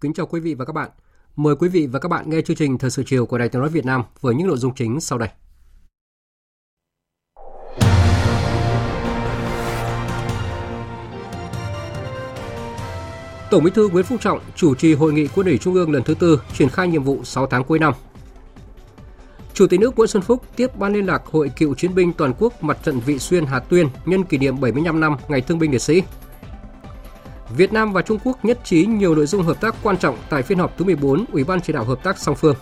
Kính chào quý vị và các bạn. Mời quý vị và các bạn nghe chương trình Thời sự chiều của Đài Tiếng nói Việt Nam với những nội dung chính sau đây. Tổng Bí thư Nguyễn Phú Trọng chủ trì hội nghị Quân ủy Trung ương lần thứ tư triển khai nhiệm vụ 6 tháng cuối năm. Chủ tịch nước Nguyễn Xuân Phúc tiếp ban liên lạc Hội cựu chiến binh toàn quốc mặt trận Vị Xuyên Hà Tuyên nhân kỷ niệm 75 năm Ngày Thương binh Liệt sĩ. Việt Nam và Trung Quốc nhất trí nhiều nội dung hợp tác quan trọng tại phiên họp thứ 14 Ủy ban chỉ đạo hợp tác song phương.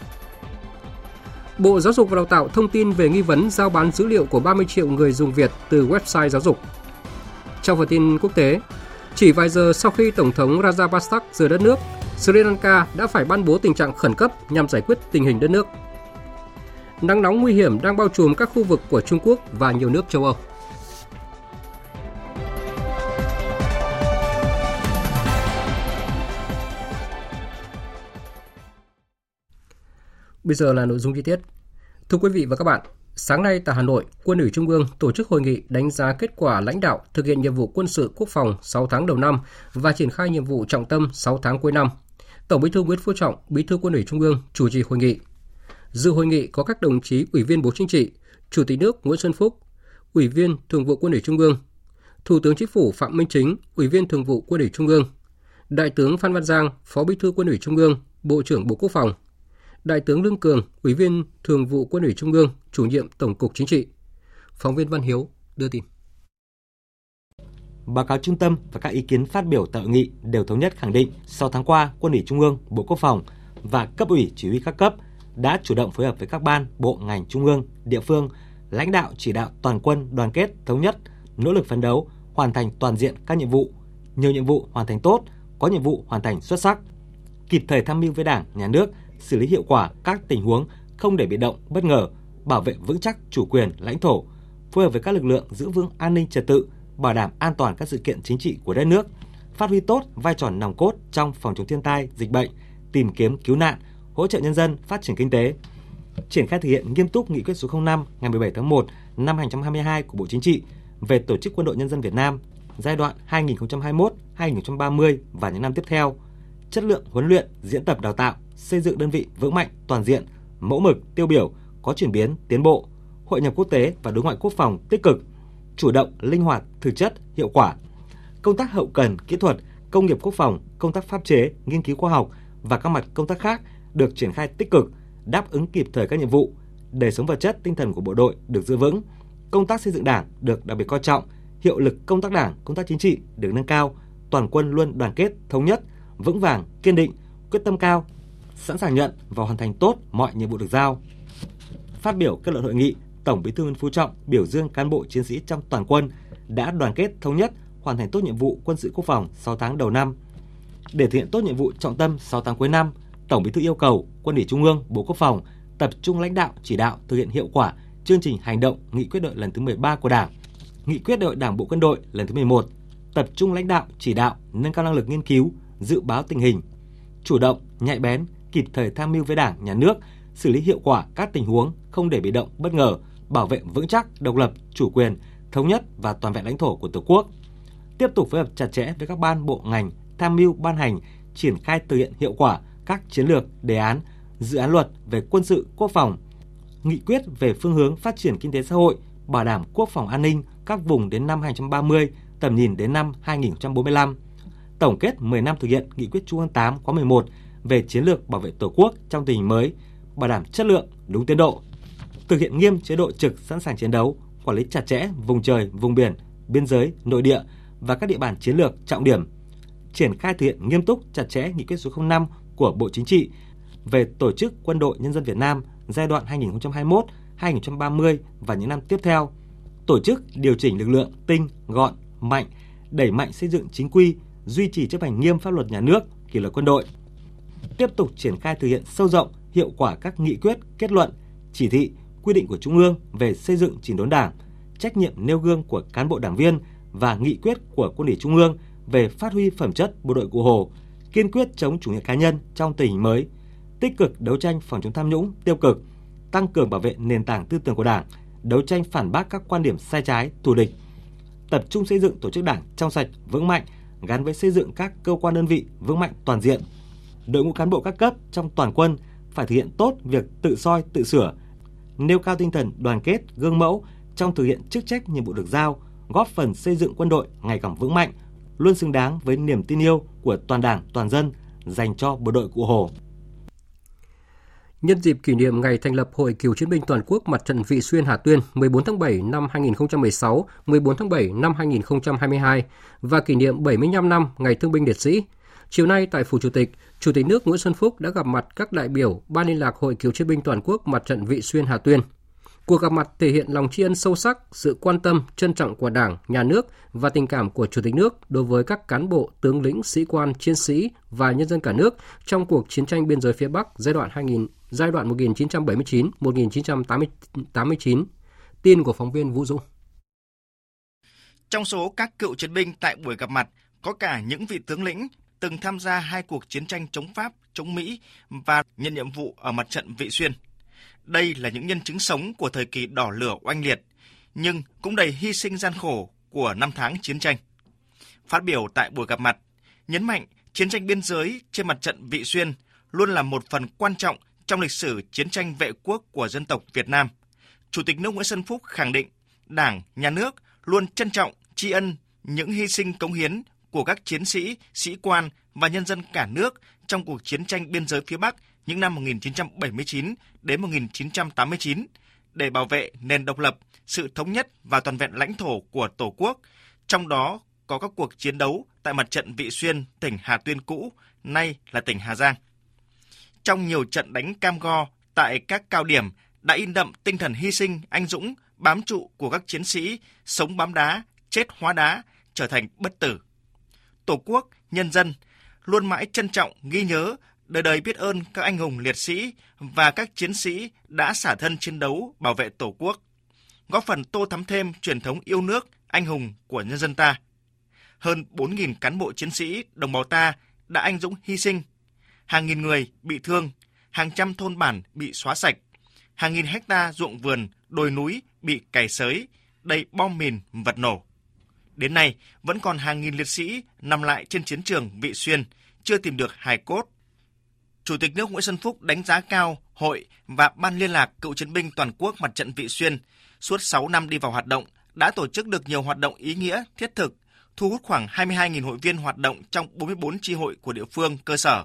Bộ Giáo dục và Đào tạo thông tin về nghi vấn giao bán dữ liệu của 30 triệu người dùng Việt từ website giáo dục. Trong phần tin quốc tế, chỉ vài giờ sau khi Tổng thống Rajapaksa rời đất nước, Sri Lanka đã phải ban bố tình trạng khẩn cấp nhằm giải quyết tình hình đất nước. Nắng nóng nguy hiểm đang bao trùm các khu vực của Trung Quốc và nhiều nước châu Âu. Bây giờ là nội dung chi tiết. Thưa quý vị và các bạn, sáng nay tại Hà Nội, Quân ủy Trung ương tổ chức hội nghị đánh giá kết quả lãnh đạo thực hiện nhiệm vụ quân sự quốc phòng 6 tháng đầu năm và triển khai nhiệm vụ trọng tâm 6 tháng cuối năm. Tổng Bí thư Nguyễn Phú Trọng, Bí thư Quân ủy Trung ương chủ trì hội nghị. Dự hội nghị có các đồng chí Ủy viên Bộ Chính trị, Chủ tịch nước Nguyễn Xuân Phúc, Ủy viên Thường vụ Quân ủy Trung ương, Thủ tướng Chính phủ Phạm Minh Chính, Ủy viên Thường vụ Quân ủy Trung ương, Đại tướng Phan Văn Giang, Phó Bí thư Quân ủy Trung ương, Bộ trưởng Bộ Quốc phòng, Đại tướng Lương Cường, Ủy viên Thường vụ Quân ủy Trung ương, Chủ nhiệm Tổng cục Chính trị. Phóng viên Văn Hiếu đưa tin. Báo cáo trung tâm và các ý kiến phát biểu tại hội nghị đều thống nhất khẳng định 6 tháng qua, Quân ủy Trung ương, Bộ Quốc phòng và cấp ủy chỉ huy các cấp đã chủ động phối hợp với các ban, bộ, ngành trung ương, địa phương, lãnh đạo chỉ đạo toàn quân đoàn kết, thống nhất, nỗ lực phấn đấu, hoàn thành toàn diện các nhiệm vụ, nhiều nhiệm vụ hoàn thành tốt, có nhiệm vụ hoàn thành xuất sắc, kịp thời tham mưu với Đảng, Nhà nước xử lý hiệu quả các tình huống không để bị động, bất ngờ, bảo vệ vững chắc chủ quyền, lãnh thổ, phối hợp với các lực lượng giữ vững an ninh trật tự, bảo đảm an toàn các sự kiện chính trị của đất nước, phát huy tốt vai trò nòng cốt trong phòng chống thiên tai, dịch bệnh, tìm kiếm cứu nạn, hỗ trợ nhân dân phát triển kinh tế. Triển khai thực hiện nghiêm túc nghị quyết số 05 ngày 17 tháng 1 năm 2022 của Bộ Chính trị về tổ chức quân đội nhân dân Việt Nam giai đoạn 2021-2030 và những năm tiếp theo, chất lượng huấn luyện, diễn tập đào tạo xây dựng đơn vị vững mạnh, toàn diện, mẫu mực, tiêu biểu, có chuyển biến, tiến bộ, hội nhập quốc tế và đối ngoại quốc phòng tích cực, chủ động, linh hoạt, thực chất, hiệu quả. Công tác hậu cần, kỹ thuật, công nghiệp quốc phòng, công tác pháp chế, nghiên cứu khoa học và các mặt công tác khác được triển khai tích cực, đáp ứng kịp thời các nhiệm vụ, đời sống vật chất, tinh thần của bộ đội được giữ vững, công tác xây dựng Đảng được đặc biệt coi trọng, hiệu lực công tác Đảng, công tác chính trị được nâng cao, toàn quân luôn đoàn kết, thống nhất, vững vàng, kiên định, quyết tâm cao, sẵn sàng nhận và hoàn thành tốt mọi nhiệm vụ được giao. Phát biểu kết luận hội nghị, Tổng Bí thư Nguyễn Phú Trọng biểu dương cán bộ chiến sĩ trong toàn quân đã đoàn kết thống nhất hoàn thành tốt nhiệm vụ quân sự quốc phòng 6 tháng đầu năm. Để thực hiện tốt nhiệm vụ trọng tâm 6 tháng cuối năm, Tổng Bí thư yêu cầu Quân ủy Trung ương, Bộ Quốc phòng tập trung lãnh đạo chỉ đạo thực hiện hiệu quả chương trình hành động nghị quyết đội lần thứ 13 của Đảng, nghị quyết đội Đảng Bộ Quân đội lần thứ 11, tập trung lãnh đạo chỉ đạo nâng cao năng lực nghiên cứu, dự báo tình hình, chủ động, nhạy bén, kịp thời tham mưu với Đảng, Nhà nước, xử lý hiệu quả các tình huống không để bị động, bất ngờ, bảo vệ vững chắc độc lập, chủ quyền, thống nhất và toàn vẹn lãnh thổ của Tổ quốc. Tiếp tục phối hợp chặt chẽ với các ban bộ ngành, tham mưu ban hành, triển khai thực hiện hiệu quả các chiến lược, đề án, dự án luật về quân sự, quốc phòng, nghị quyết về phương hướng phát triển kinh tế xã hội, bảo đảm quốc phòng an ninh các vùng đến năm 2030, tầm nhìn đến năm 2045. Tổng kết 10 năm thực hiện nghị quyết Trung ương 8 khóa 11 về chiến lược bảo vệ Tổ quốc trong tình hình mới, bảo đảm chất lượng, đúng tiến độ. Thực hiện nghiêm chế độ trực sẵn sàng chiến đấu, quản lý chặt chẽ vùng trời, vùng biển, biên giới, nội địa và các địa bàn chiến lược trọng điểm, triển khai thực hiện nghiêm túc chặt chẽ nghị quyết số 05 của Bộ Chính trị về tổ chức Quân đội Nhân dân Việt Nam giai đoạn 2021-2030 và những năm tiếp theo, tổ chức điều chỉnh lực lượng tinh, gọn, mạnh, đẩy mạnh xây dựng chính quy, duy trì chấp hành nghiêm pháp luật nhà nước, kỷ luật quân đội. Tiếp tục triển khai thực hiện sâu rộng, hiệu quả các nghị quyết, kết luận, chỉ thị, quy định của Trung ương về xây dựng chỉnh đốn Đảng, trách nhiệm nêu gương của cán bộ đảng viên và nghị quyết của Quân ủy Trung ương về phát huy phẩm chất bộ đội Cụ Hồ, kiên quyết chống chủ nghĩa cá nhân trong tình hình mới, tích cực đấu tranh phòng chống tham nhũng, tiêu cực, tăng cường bảo vệ nền tảng tư tưởng của Đảng, đấu tranh phản bác các quan điểm sai trái, thù địch, tập trung xây dựng tổ chức Đảng trong sạch, vững mạnh, gắn với xây dựng các cơ quan đơn vị vững mạnh toàn diện. Đội ngũ cán bộ các cấp trong toàn quân phải thực hiện tốt việc tự soi, tự sửa, nêu cao tinh thần đoàn kết, gương mẫu trong thực hiện chức trách nhiệm vụ được giao, góp phần xây dựng quân đội ngày càng vững mạnh, luôn xứng đáng với niềm tin yêu của toàn Đảng, toàn dân dành cho bộ đội Cụ Hồ. Nhân dịp kỷ niệm ngày thành lập Hội Cựu chiến binh Toàn quốc Mặt trận Vị xuyên Hà Tuyên 14 tháng 7 năm 2016, 14 tháng 7 năm 2022 và kỷ niệm 75 năm Ngày Thương binh Liệt sĩ, chiều nay tại Phủ Chủ tịch, Chủ tịch nước Nguyễn Xuân Phúc đã gặp mặt các đại biểu Ban liên lạc Hội Cựu chiến binh Toàn quốc Mặt trận Vị xuyên Hà Tuyên. Cuộc gặp mặt thể hiện lòng tri ân sâu sắc, sự quan tâm, trân trọng của Đảng, Nhà nước và tình cảm của Chủ tịch nước đối với các cán bộ, tướng lĩnh, sĩ quan, chiến sĩ và nhân dân cả nước trong cuộc chiến tranh biên giới phía Bắc giai đoạn 2000 giai đoạn 1979-1989. Tin của phóng viên Vũ Dũng. Trong số các cựu chiến binh tại buổi gặp mặt có cả những vị tướng lĩnh từng tham gia hai cuộc chiến tranh chống Pháp, chống Mỹ và nhận nhiệm vụ ở mặt trận Vị Xuyên. Đây là những nhân chứng sống của thời kỳ đỏ lửa oanh liệt, nhưng cũng đầy hy sinh gian khổ của năm tháng chiến tranh. Phát biểu tại buổi gặp mặt, nhấn mạnh chiến tranh biên giới trên mặt trận Vị Xuyên luôn là một phần quan trọng trong lịch sử chiến tranh vệ quốc của dân tộc Việt Nam. Chủ tịch nước Nguyễn Xuân Phúc khẳng định Đảng, Nhà nước luôn trân trọng, tri ân những hy sinh cống hiến của các chiến sĩ, sĩ quan và nhân dân cả nước trong cuộc chiến tranh biên giới phía Bắc những năm 1979 đến 1989 để bảo vệ nền độc lập, sự thống nhất và toàn vẹn lãnh thổ của Tổ quốc, trong đó có các cuộc chiến đấu tại mặt trận Vị Xuyên, tỉnh Hà Tuyên cũ, nay là tỉnh Hà Giang. Trong nhiều trận đánh cam go tại các cao điểm đã in đậm tinh thần hy sinh, anh dũng, bám trụ của các chiến sĩ, sống bám đá, chết hóa đá, trở thành bất tử. Tổ quốc, nhân dân luôn mãi trân trọng, ghi nhớ đời đời biết ơn các anh hùng liệt sĩ và các chiến sĩ đã xả thân chiến đấu bảo vệ Tổ quốc, góp phần tô thắm thêm truyền thống yêu nước, anh hùng của nhân dân ta. Hơn 4.000 cán bộ chiến sĩ, đồng bào ta đã anh dũng hy sinh, hàng nghìn người bị thương, hàng trăm thôn bản bị xóa sạch, hàng nghìn hecta ruộng vườn, đồi núi bị cày sới, đầy bom mìn, vật nổ. Đến nay, vẫn còn hàng nghìn liệt sĩ nằm lại trên chiến trường Vị Xuyên, chưa tìm được hài cốt Chủ tịch nước Nguyễn Xuân Phúc đánh giá cao hội và ban liên lạc cựu chiến binh toàn quốc mặt trận Vị Xuyên suốt 6 năm đi vào hoạt động đã tổ chức được nhiều hoạt động ý nghĩa, thiết thực, thu hút khoảng 22.000 hội viên hoạt động trong 44 chi hội của địa phương cơ sở.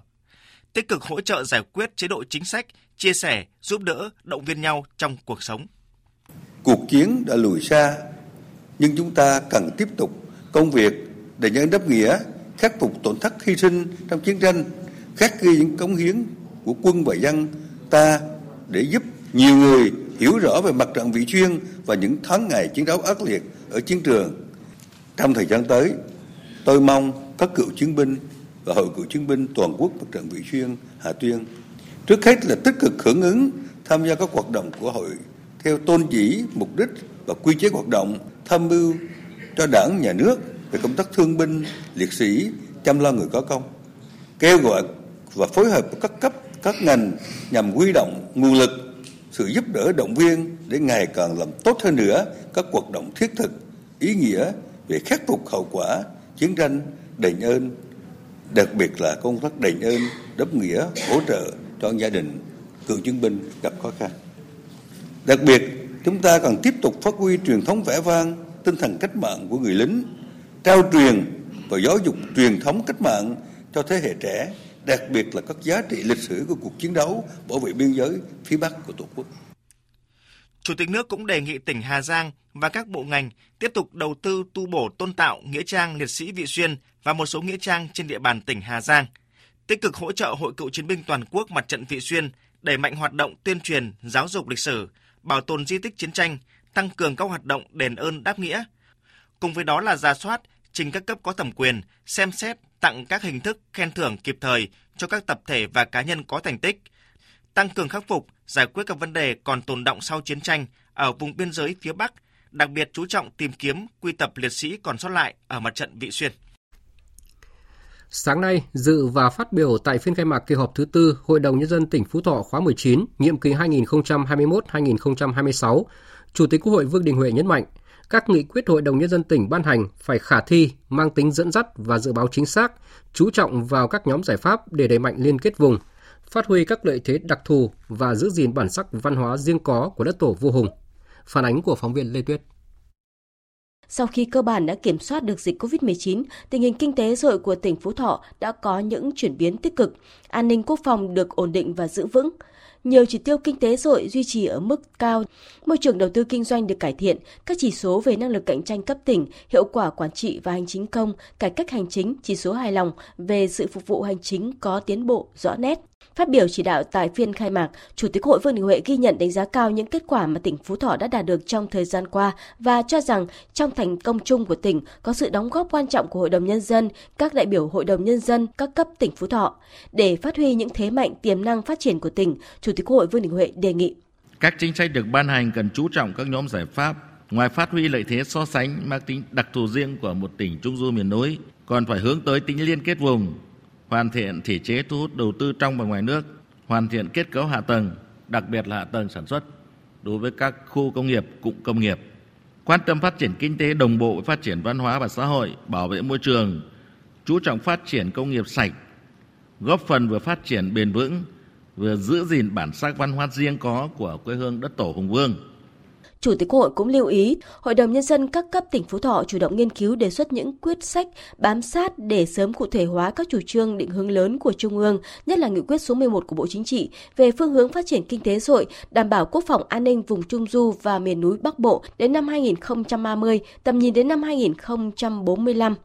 Tích cực hỗ trợ giải quyết chế độ chính sách, chia sẻ, giúp đỡ, động viên nhau trong cuộc sống. Cuộc chiến đã lùi xa, nhưng chúng ta cần tiếp tục công việc để nhân đáp nghĩa, khắc phục tổn thất hy sinh trong chiến tranh khắc ghi những cống hiến của quân và dân ta để giúp nhiều người hiểu rõ về mặt trận vị chuyên và những tháng ngày chiến đấu ác liệt ở chiến trường. Trong thời gian tới, tôi mong các cựu chiến binh và hội cựu chiến binh toàn quốc mặt trận vị xuyên Hà Tuyên trước hết là tích cực hưởng ứng tham gia các hoạt động của hội theo tôn chỉ, mục đích và quy chế hoạt động tham mưu cho đảng, nhà nước về công tác thương binh, liệt sĩ, chăm lo người có công. Kêu gọi và phối hợp với các cấp, các ngành nhằm huy động nguồn lực, sự giúp đỡ động viên để ngày càng làm tốt hơn nữa các hoạt động thiết thực, ý nghĩa về khắc phục hậu quả chiến tranh, đền ơn, đặc biệt là công tác đền ơn, đáp nghĩa, hỗ trợ cho gia đình cựu chiến binh gặp khó khăn. Đặc biệt, chúng ta cần tiếp tục phát huy truyền thống vẻ vang, tinh thần cách mạng của người lính, trao truyền và giáo dục truyền thống cách mạng cho thế hệ trẻ đặc biệt là các giá trị lịch sử của cuộc chiến đấu bảo vệ biên giới phía Bắc của Tổ quốc. Chủ tịch nước cũng đề nghị tỉnh Hà Giang và các bộ ngành tiếp tục đầu tư tu bổ tôn tạo nghĩa trang liệt sĩ Vị Xuyên và một số nghĩa trang trên địa bàn tỉnh Hà Giang, tích cực hỗ trợ Hội cựu chiến binh toàn quốc mặt trận Vị Xuyên đẩy mạnh hoạt động tuyên truyền, giáo dục lịch sử, bảo tồn di tích chiến tranh, tăng cường các hoạt động đền ơn đáp nghĩa. Cùng với đó là ra soát, trình các cấp có thẩm quyền, xem xét, tặng các hình thức khen thưởng kịp thời cho các tập thể và cá nhân có thành tích, tăng cường khắc phục, giải quyết các vấn đề còn tồn động sau chiến tranh ở vùng biên giới phía Bắc, đặc biệt chú trọng tìm kiếm, quy tập liệt sĩ còn sót lại ở mặt trận Vị Xuyên. Sáng nay, dự và phát biểu tại phiên khai mạc kỳ họp thứ tư Hội đồng Nhân dân tỉnh Phú Thọ khóa 19, nhiệm kỳ 2021-2026, Chủ tịch Quốc hội Vương Đình Huệ nhấn mạnh, các nghị quyết Hội đồng Nhân dân tỉnh ban hành phải khả thi, mang tính dẫn dắt và dự báo chính xác, chú trọng vào các nhóm giải pháp để đẩy mạnh liên kết vùng, phát huy các lợi thế đặc thù và giữ gìn bản sắc văn hóa riêng có của đất tổ vua hùng. Phản ánh của phóng viên Lê Tuyết. Sau khi cơ bản đã kiểm soát được dịch COVID-19, tình hình kinh tế xã hội của tỉnh Phú Thọ đã có những chuyển biến tích cực, an ninh quốc phòng được ổn định và giữ vững. Nhiều chỉ tiêu kinh tế xã hội duy trì ở mức cao, môi trường đầu tư kinh doanh được cải thiện, các chỉ số về năng lực cạnh tranh cấp tỉnh, hiệu quả quản trị và hành chính công, cải cách hành chính, chỉ số hài lòng về sự phục vụ hành chính có tiến bộ rõ nét. Phát biểu chỉ đạo tại phiên khai mạc, Chủ tịch Hội Vương Đình Huệ ghi nhận đánh giá cao những kết quả mà tỉnh Phú Thọ đã đạt được trong thời gian qua và cho rằng trong thành công chung của tỉnh có sự đóng góp quan trọng của Hội đồng Nhân dân, các đại biểu Hội đồng Nhân dân các cấp tỉnh Phú Thọ. Để phát huy những thế mạnh tiềm năng phát triển của tỉnh, Chủ tịch Hội Vương Đình Huệ đề nghị. Các chính sách được ban hành cần chú trọng các nhóm giải pháp, ngoài phát huy lợi thế so sánh mang tính đặc thù riêng của một tỉnh trung du miền núi, còn phải hướng tới tính liên kết vùng, hoàn thiện thể chế thu hút đầu tư trong và ngoài nước, hoàn thiện kết cấu hạ tầng, đặc biệt là hạ tầng sản xuất đối với các khu công nghiệp, cụm công nghiệp. Quan tâm phát triển kinh tế đồng bộ với phát triển văn hóa và xã hội, bảo vệ môi trường, chú trọng phát triển công nghiệp sạch, góp phần vừa phát triển bền vững, vừa giữ gìn bản sắc văn hóa riêng có của quê hương đất tổ Hùng Vương. Chủ tịch Quốc hội cũng lưu ý, Hội đồng Nhân dân các cấp tỉnh Phú Thọ chủ động nghiên cứu đề xuất những quyết sách bám sát để sớm cụ thể hóa các chủ trương định hướng lớn của Trung ương, nhất là nghị quyết số 11 của Bộ Chính trị về phương hướng phát triển kinh tế xã hội, đảm bảo quốc phòng an ninh vùng Trung Du và miền núi Bắc Bộ đến năm 2030, tầm nhìn đến năm 2045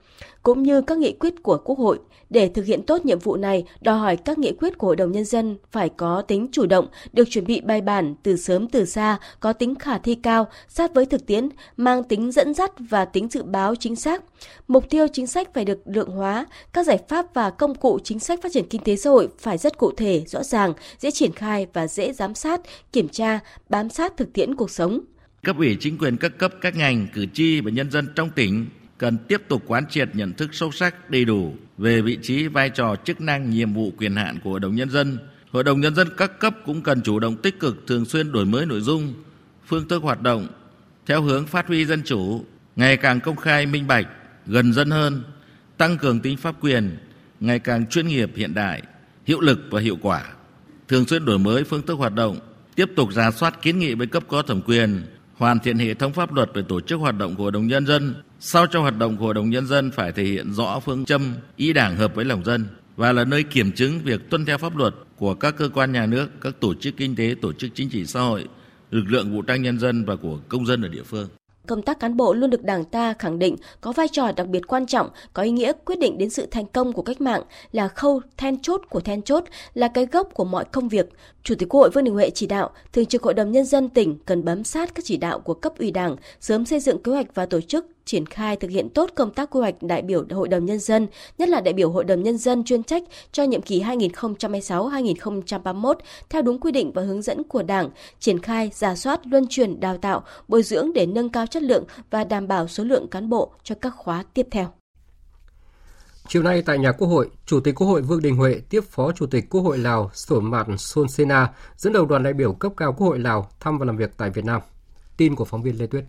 cũng như các nghị quyết của Quốc hội. Để thực hiện tốt nhiệm vụ này, đòi hỏi các nghị quyết của Hội đồng Nhân dân phải có tính chủ động, được chuẩn bị bài bản từ sớm từ xa, có tính khả thi cao, sát với thực tiễn, mang tính dẫn dắt và tính dự báo chính xác. Mục tiêu chính sách phải được lượng hóa, các giải pháp và công cụ chính sách phát triển kinh tế xã hội phải rất cụ thể, rõ ràng, dễ triển khai và dễ giám sát, kiểm tra, bám sát thực tiễn cuộc sống. Cấp ủy chính quyền các cấp, các ngành, cử tri và nhân dân trong tỉnh cần tiếp tục quán triệt nhận thức sâu sắc đầy đủ về vị trí, vai trò, chức năng, nhiệm vụ, quyền hạn của Hội đồng Nhân dân. Hội đồng Nhân dân các cấp cũng cần chủ động tích cực thường xuyên đổi mới nội dung, phương thức hoạt động theo hướng phát huy dân chủ, ngày càng công khai minh bạch, gần dân hơn, tăng cường tính pháp quyền, ngày càng chuyên nghiệp hiện đại, hiệu lực và hiệu quả. Thường xuyên đổi mới phương thức hoạt động, tiếp tục giả soát kiến nghị với cấp có thẩm quyền, hoàn thiện hệ thống pháp luật về tổ chức hoạt động của Hội đồng Nhân dân, sao cho hoạt động của Hội đồng Nhân dân phải thể hiện rõ phương châm ý đảng hợp với lòng dân và là nơi kiểm chứng việc tuân theo pháp luật của các cơ quan nhà nước, các tổ chức kinh tế, tổ chức chính trị xã hội, lực lượng vũ trang nhân dân và của công dân ở địa phương công tác cán bộ luôn được Đảng ta khẳng định có vai trò đặc biệt quan trọng, có ý nghĩa quyết định đến sự thành công của cách mạng, là khâu then chốt của then chốt, là cái gốc của mọi công việc. Chủ tịch Quốc hội Vương Đình Huệ chỉ đạo, Thường trực Hội đồng Nhân dân tỉnh cần bám sát các chỉ đạo của cấp ủy Đảng, sớm xây dựng kế hoạch và tổ chức triển khai thực hiện tốt công tác quy hoạch đại biểu Hội đồng Nhân dân, nhất là đại biểu Hội đồng Nhân dân chuyên trách cho nhiệm kỳ 2026-2031 theo đúng quy định và hướng dẫn của Đảng, triển khai, giả soát, luân chuyển, đào tạo, bồi dưỡng để nâng cao chất lượng và đảm bảo số lượng cán bộ cho các khóa tiếp theo. Chiều nay tại nhà Quốc hội, Chủ tịch Quốc hội Vương Đình Huệ tiếp Phó Chủ tịch Quốc hội Lào Sổn Mạn Son Sena dẫn đầu đoàn đại biểu cấp cao Quốc hội Lào thăm và làm việc tại Việt Nam. Tin của phóng viên Lê Tuyết.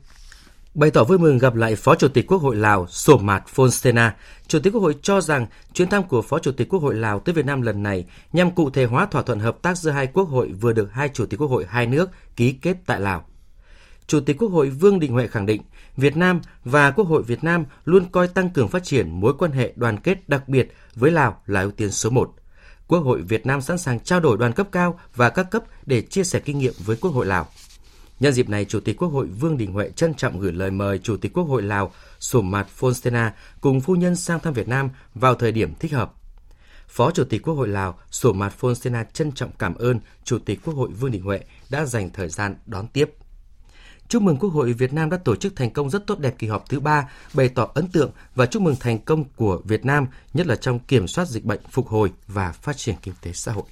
Bày tỏ vui mừng gặp lại Phó Chủ tịch Quốc hội Lào Somat Mạt Chủ tịch Quốc hội cho rằng chuyến thăm của Phó Chủ tịch Quốc hội Lào tới Việt Nam lần này nhằm cụ thể hóa thỏa thuận hợp tác giữa hai quốc hội vừa được hai Chủ tịch Quốc hội hai nước ký kết tại Lào. Chủ tịch Quốc hội Vương Đình Huệ khẳng định Việt Nam và Quốc hội Việt Nam luôn coi tăng cường phát triển mối quan hệ đoàn kết đặc biệt với Lào là ưu tiên số một. Quốc hội Việt Nam sẵn sàng trao đổi đoàn cấp cao và các cấp để chia sẻ kinh nghiệm với Quốc hội Lào. Nhân dịp này, Chủ tịch Quốc hội Vương Đình Huệ trân trọng gửi lời mời Chủ tịch Quốc hội Lào Sổm Mạt Fonstena cùng phu nhân sang thăm Việt Nam vào thời điểm thích hợp. Phó Chủ tịch Quốc hội Lào Sổm Mạt Fonstena trân trọng cảm ơn Chủ tịch Quốc hội Vương Đình Huệ đã dành thời gian đón tiếp. Chúc mừng Quốc hội Việt Nam đã tổ chức thành công rất tốt đẹp kỳ họp thứ ba, bày tỏ ấn tượng và chúc mừng thành công của Việt Nam, nhất là trong kiểm soát dịch bệnh, phục hồi và phát triển kinh tế xã hội.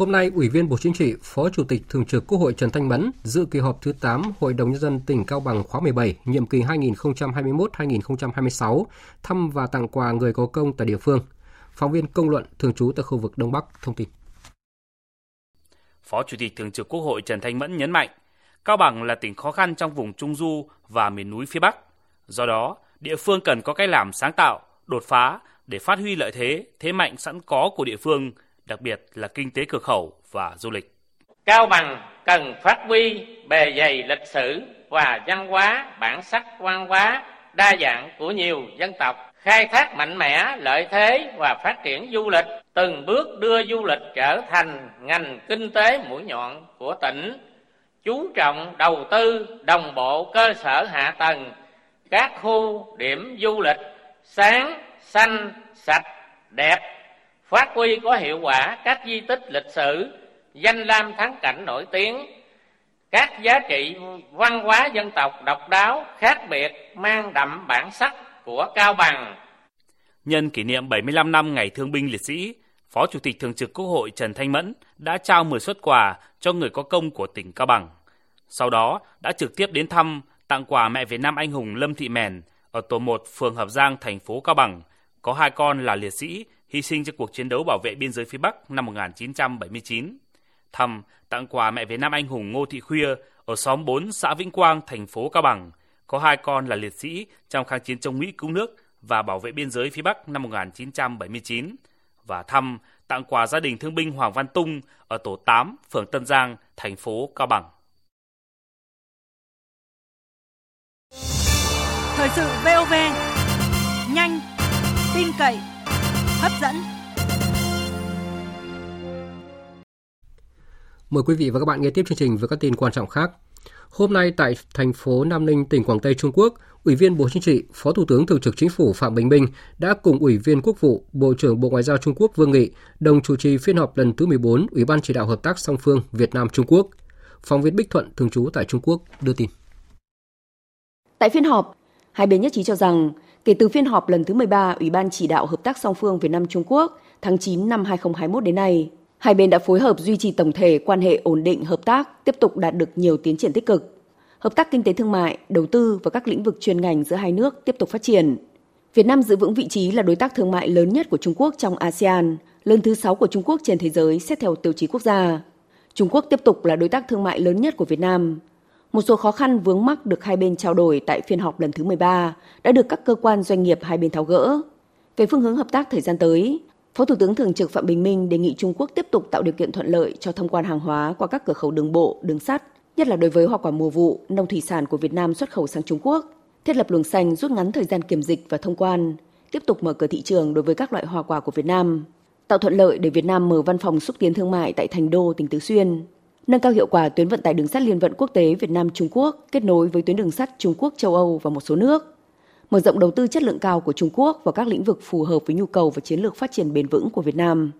Hôm nay, Ủy viên Bộ Chính trị, Phó Chủ tịch Thường trực Quốc hội Trần Thanh Mẫn dự kỳ họp thứ 8 Hội đồng Nhân dân tỉnh Cao Bằng khóa 17, nhiệm kỳ 2021-2026, thăm và tặng quà người có công tại địa phương. Phóng viên công luận thường trú tại khu vực Đông Bắc thông tin. Phó Chủ tịch Thường trực Quốc hội Trần Thanh Mẫn nhấn mạnh, Cao Bằng là tỉnh khó khăn trong vùng Trung Du và miền núi phía Bắc. Do đó, địa phương cần có cách làm sáng tạo, đột phá để phát huy lợi thế, thế mạnh sẵn có của địa phương, đặc biệt là kinh tế cửa khẩu và du lịch. Cao Bằng cần phát huy bề dày lịch sử và văn hóa, bản sắc văn hóa đa dạng của nhiều dân tộc, khai thác mạnh mẽ lợi thế và phát triển du lịch, từng bước đưa du lịch trở thành ngành kinh tế mũi nhọn của tỉnh chú trọng đầu tư đồng bộ cơ sở hạ tầng các khu điểm du lịch sáng xanh sạch đẹp phát huy có hiệu quả các di tích lịch sử danh lam thắng cảnh nổi tiếng các giá trị văn hóa dân tộc độc đáo khác biệt mang đậm bản sắc của Cao Bằng. Nhân kỷ niệm 75 năm Ngày Thương binh Liệt sĩ, Phó Chủ tịch Thường trực Quốc hội Trần Thanh Mẫn đã trao 10 xuất quà cho người có công của tỉnh Cao Bằng. Sau đó đã trực tiếp đến thăm, tặng quà mẹ Việt Nam anh hùng Lâm Thị Mèn ở tổ 1 phường Hợp Giang, thành phố Cao Bằng, có hai con là liệt sĩ hy sinh trong cuộc chiến đấu bảo vệ biên giới phía Bắc năm 1979. Thăm, tặng quà mẹ Việt Nam anh hùng Ngô Thị Khuya ở xóm 4 xã Vĩnh Quang, thành phố Cao Bằng, có hai con là liệt sĩ trong kháng chiến chống Mỹ cứu nước và bảo vệ biên giới phía Bắc năm 1979 và thăm, tặng quà gia đình thương binh Hoàng Văn Tung ở tổ 8, phường Tân Giang, thành phố Cao Bằng. Thời sự VOV, nhanh, tin cậy, hấp dẫn. Mời quý vị và các bạn nghe tiếp chương trình với các tin quan trọng khác. Hôm nay tại thành phố Nam Ninh, tỉnh Quảng Tây, Trung Quốc, Ủy viên Bộ Chính trị, Phó Thủ tướng Thường trực Chính phủ Phạm Bình Minh đã cùng Ủy viên Quốc vụ, Bộ trưởng Bộ Ngoại giao Trung Quốc Vương Nghị đồng chủ trì phiên họp lần thứ 14 Ủy ban chỉ đạo hợp tác song phương Việt Nam Trung Quốc. Phóng viên Bích Thuận thường trú tại Trung Quốc đưa tin. Tại phiên họp, hai bên nhất trí cho rằng kể từ phiên họp lần thứ 13 Ủy ban chỉ đạo hợp tác song phương Việt Nam Trung Quốc tháng 9 năm 2021 đến nay, hai bên đã phối hợp duy trì tổng thể quan hệ ổn định hợp tác, tiếp tục đạt được nhiều tiến triển tích cực. Hợp tác kinh tế thương mại, đầu tư và các lĩnh vực chuyên ngành giữa hai nước tiếp tục phát triển. Việt Nam giữ vững vị trí là đối tác thương mại lớn nhất của Trung Quốc trong ASEAN, lớn thứ 6 của Trung Quốc trên thế giới xét theo tiêu chí quốc gia. Trung Quốc tiếp tục là đối tác thương mại lớn nhất của Việt Nam. Một số khó khăn vướng mắc được hai bên trao đổi tại phiên họp lần thứ 13 đã được các cơ quan doanh nghiệp hai bên tháo gỡ. Về phương hướng hợp tác thời gian tới, Phó Thủ tướng Thường trực Phạm Bình Minh đề nghị Trung Quốc tiếp tục tạo điều kiện thuận lợi cho thông quan hàng hóa qua các cửa khẩu đường bộ, đường sắt, nhất là đối với hoa quả mùa vụ, nông thủy sản của Việt Nam xuất khẩu sang Trung Quốc, thiết lập luồng xanh rút ngắn thời gian kiểm dịch và thông quan, tiếp tục mở cửa thị trường đối với các loại hoa quả của Việt Nam, tạo thuận lợi để Việt Nam mở văn phòng xúc tiến thương mại tại Thành Đô, tỉnh Tứ Xuyên, nâng cao hiệu quả tuyến vận tải đường sắt liên vận quốc tế Việt Nam Trung Quốc kết nối với tuyến đường sắt Trung Quốc châu Âu và một số nước, mở rộng đầu tư chất lượng cao của Trung Quốc vào các lĩnh vực phù hợp với nhu cầu và chiến lược phát triển bền vững của Việt Nam.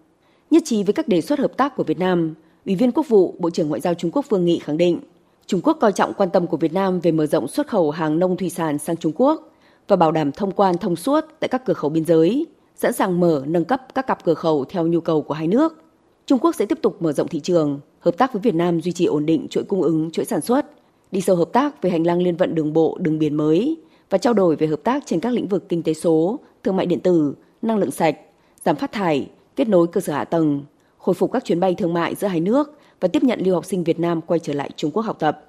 Nhất trí với các đề xuất hợp tác của Việt Nam, Ủy viên Quốc vụ, Bộ trưởng Ngoại giao Trung Quốc Vương Nghị khẳng định, Trung Quốc coi trọng quan tâm của Việt Nam về mở rộng xuất khẩu hàng nông thủy sản sang Trung Quốc và bảo đảm thông quan thông suốt tại các cửa khẩu biên giới, sẵn sàng mở nâng cấp các cặp cửa khẩu theo nhu cầu của hai nước. Trung Quốc sẽ tiếp tục mở rộng thị trường, hợp tác với Việt Nam duy trì ổn định chuỗi cung ứng, chuỗi sản xuất, đi sâu hợp tác về hành lang liên vận đường bộ, đường biển mới và trao đổi về hợp tác trên các lĩnh vực kinh tế số, thương mại điện tử, năng lượng sạch, giảm phát thải, kết nối cơ sở hạ tầng, khôi phục các chuyến bay thương mại giữa hai nước và tiếp nhận lưu học sinh Việt Nam quay trở lại Trung Quốc học tập.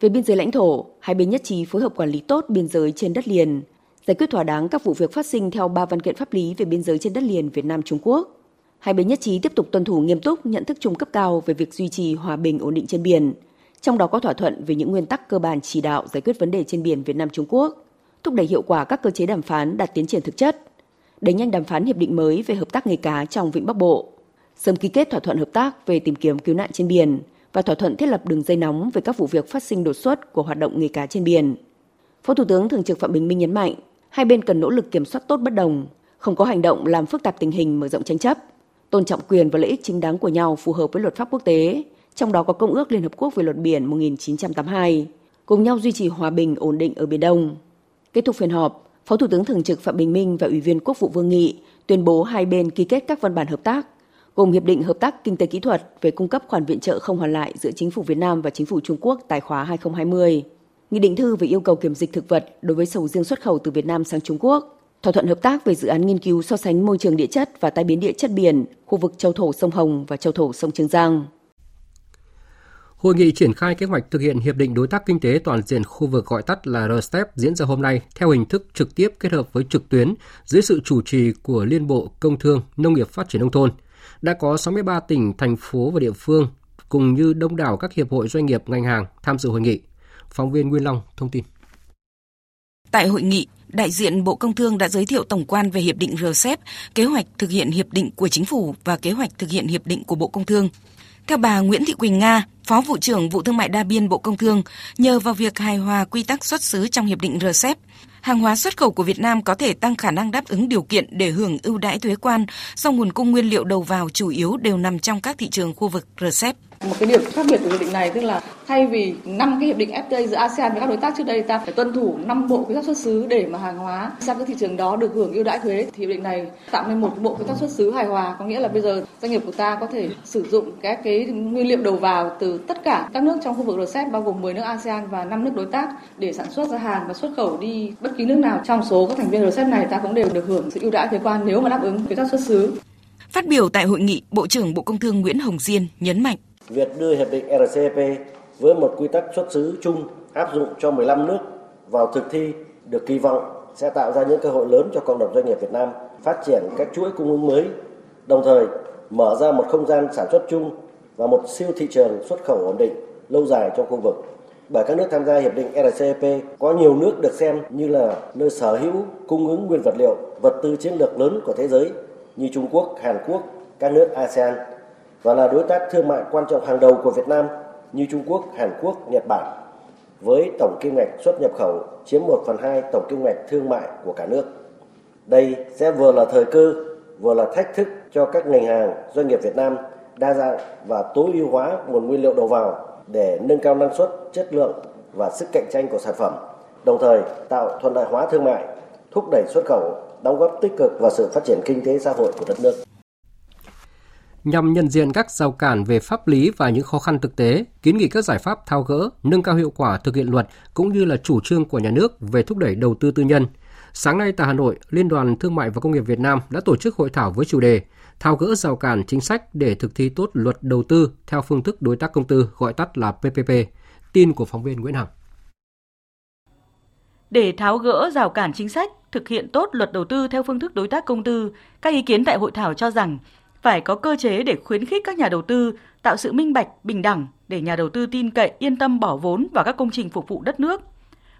Về biên giới lãnh thổ, hai bên nhất trí phối hợp quản lý tốt biên giới trên đất liền, giải quyết thỏa đáng các vụ việc phát sinh theo ba văn kiện pháp lý về biên giới trên đất liền Việt Nam Trung Quốc Hai bên nhất trí tiếp tục tuân thủ nghiêm túc nhận thức chung cấp cao về việc duy trì hòa bình ổn định trên biển, trong đó có thỏa thuận về những nguyên tắc cơ bản chỉ đạo giải quyết vấn đề trên biển Việt Nam Trung Quốc, thúc đẩy hiệu quả các cơ chế đàm phán đạt tiến triển thực chất, đẩy nhanh đàm phán hiệp định mới về hợp tác nghề cá trong Vịnh Bắc Bộ, sớm ký kết thỏa thuận hợp tác về tìm kiếm cứu nạn trên biển và thỏa thuận thiết lập đường dây nóng về các vụ việc phát sinh đột xuất của hoạt động nghề cá trên biển. Phó Thủ tướng Thường trực Phạm Bình Minh nhấn mạnh, hai bên cần nỗ lực kiểm soát tốt bất đồng, không có hành động làm phức tạp tình hình mở rộng tranh chấp, tôn trọng quyền và lợi ích chính đáng của nhau phù hợp với luật pháp quốc tế, trong đó có Công ước Liên Hợp Quốc về luật biển 1982, cùng nhau duy trì hòa bình ổn định ở Biển Đông. Kết thúc phiên họp, Phó Thủ tướng Thường trực Phạm Bình Minh và Ủy viên Quốc vụ Vương Nghị tuyên bố hai bên ký kết các văn bản hợp tác, gồm Hiệp định Hợp tác Kinh tế Kỹ thuật về cung cấp khoản viện trợ không hoàn lại giữa Chính phủ Việt Nam và Chính phủ Trung Quốc tài khóa 2020, Nghị định thư về yêu cầu kiểm dịch thực vật đối với sầu riêng xuất khẩu từ Việt Nam sang Trung Quốc, thỏa thuận hợp tác về dự án nghiên cứu so sánh môi trường địa chất và tai biến địa chất biển, khu vực châu thổ sông Hồng và châu thổ sông Trường Giang. Hội nghị triển khai kế hoạch thực hiện Hiệp định Đối tác Kinh tế Toàn diện khu vực gọi tắt là RCEP diễn ra hôm nay theo hình thức trực tiếp kết hợp với trực tuyến dưới sự chủ trì của Liên Bộ Công Thương Nông nghiệp Phát triển Nông thôn. Đã có 63 tỉnh, thành phố và địa phương cùng như đông đảo các hiệp hội doanh nghiệp ngành hàng tham dự hội nghị. Phóng viên Nguyên Long thông tin. Tại hội nghị, đại diện Bộ Công Thương đã giới thiệu tổng quan về hiệp định RCEP, kế hoạch thực hiện hiệp định của chính phủ và kế hoạch thực hiện hiệp định của Bộ Công Thương. Theo bà Nguyễn Thị Quỳnh Nga, Phó vụ trưởng vụ thương mại đa biên Bộ Công Thương, nhờ vào việc hài hòa quy tắc xuất xứ trong hiệp định RCEP, hàng hóa xuất khẩu của Việt Nam có thể tăng khả năng đáp ứng điều kiện để hưởng ưu đãi thuế quan do nguồn cung nguyên liệu đầu vào chủ yếu đều nằm trong các thị trường khu vực RCEP. Một cái điểm khác biệt của hiệp định này tức là thay vì năm cái hiệp định FTA giữa ASEAN với các đối tác trước đây ta phải tuân thủ năm bộ quy tắc xuất xứ để mà hàng hóa sang các thị trường đó được hưởng ưu đãi thuế thì hiệp định này tạo nên một bộ quy tắc xuất xứ hài hòa có nghĩa là bây giờ doanh nghiệp của ta có thể sử dụng các cái nguyên liệu đầu vào từ tất cả các nước trong khu vực RCEP bao gồm 10 nước ASEAN và năm nước đối tác để sản xuất ra hàng và xuất khẩu đi bất kỳ nước nào trong số các thành viên RCEP này ta cũng đều được hưởng sự ưu đãi thuế quan nếu mà đáp ứng quy tắc xuất xứ. Phát biểu tại hội nghị, Bộ trưởng Bộ Công Thương Nguyễn Hồng Diên nhấn mạnh việc đưa hiệp định RCEP với một quy tắc xuất xứ chung áp dụng cho 15 nước vào thực thi được kỳ vọng sẽ tạo ra những cơ hội lớn cho cộng đồng doanh nghiệp Việt Nam phát triển các chuỗi cung ứng mới, đồng thời mở ra một không gian sản xuất chung và một siêu thị trường xuất khẩu ổn định lâu dài trong khu vực. Bởi các nước tham gia hiệp định RCEP có nhiều nước được xem như là nơi sở hữu cung ứng nguyên vật liệu, vật tư chiến lược lớn của thế giới như Trung Quốc, Hàn Quốc, các nước ASEAN và là đối tác thương mại quan trọng hàng đầu của Việt Nam như Trung Quốc, Hàn Quốc, Nhật Bản với tổng kim ngạch xuất nhập khẩu chiếm 1 phần 2 tổng kim ngạch thương mại của cả nước. Đây sẽ vừa là thời cơ, vừa là thách thức cho các ngành hàng, doanh nghiệp Việt Nam đa dạng và tối ưu hóa nguồn nguyên liệu đầu vào để nâng cao năng suất, chất lượng và sức cạnh tranh của sản phẩm, đồng thời tạo thuận lợi hóa thương mại, thúc đẩy xuất khẩu, đóng góp tích cực vào sự phát triển kinh tế xã hội của đất nước nhằm nhận diện các rào cản về pháp lý và những khó khăn thực tế, kiến nghị các giải pháp thao gỡ, nâng cao hiệu quả thực hiện luật cũng như là chủ trương của nhà nước về thúc đẩy đầu tư tư nhân. Sáng nay tại Hà Nội, Liên đoàn Thương mại và Công nghiệp Việt Nam đã tổ chức hội thảo với chủ đề thao gỡ rào cản chính sách để thực thi tốt luật đầu tư theo phương thức đối tác công tư gọi tắt là PPP. Tin của phóng viên Nguyễn Hằng. Để tháo gỡ rào cản chính sách, thực hiện tốt luật đầu tư theo phương thức đối tác công tư, các ý kiến tại hội thảo cho rằng phải có cơ chế để khuyến khích các nhà đầu tư tạo sự minh bạch, bình đẳng để nhà đầu tư tin cậy, yên tâm bỏ vốn vào các công trình phục vụ đất nước.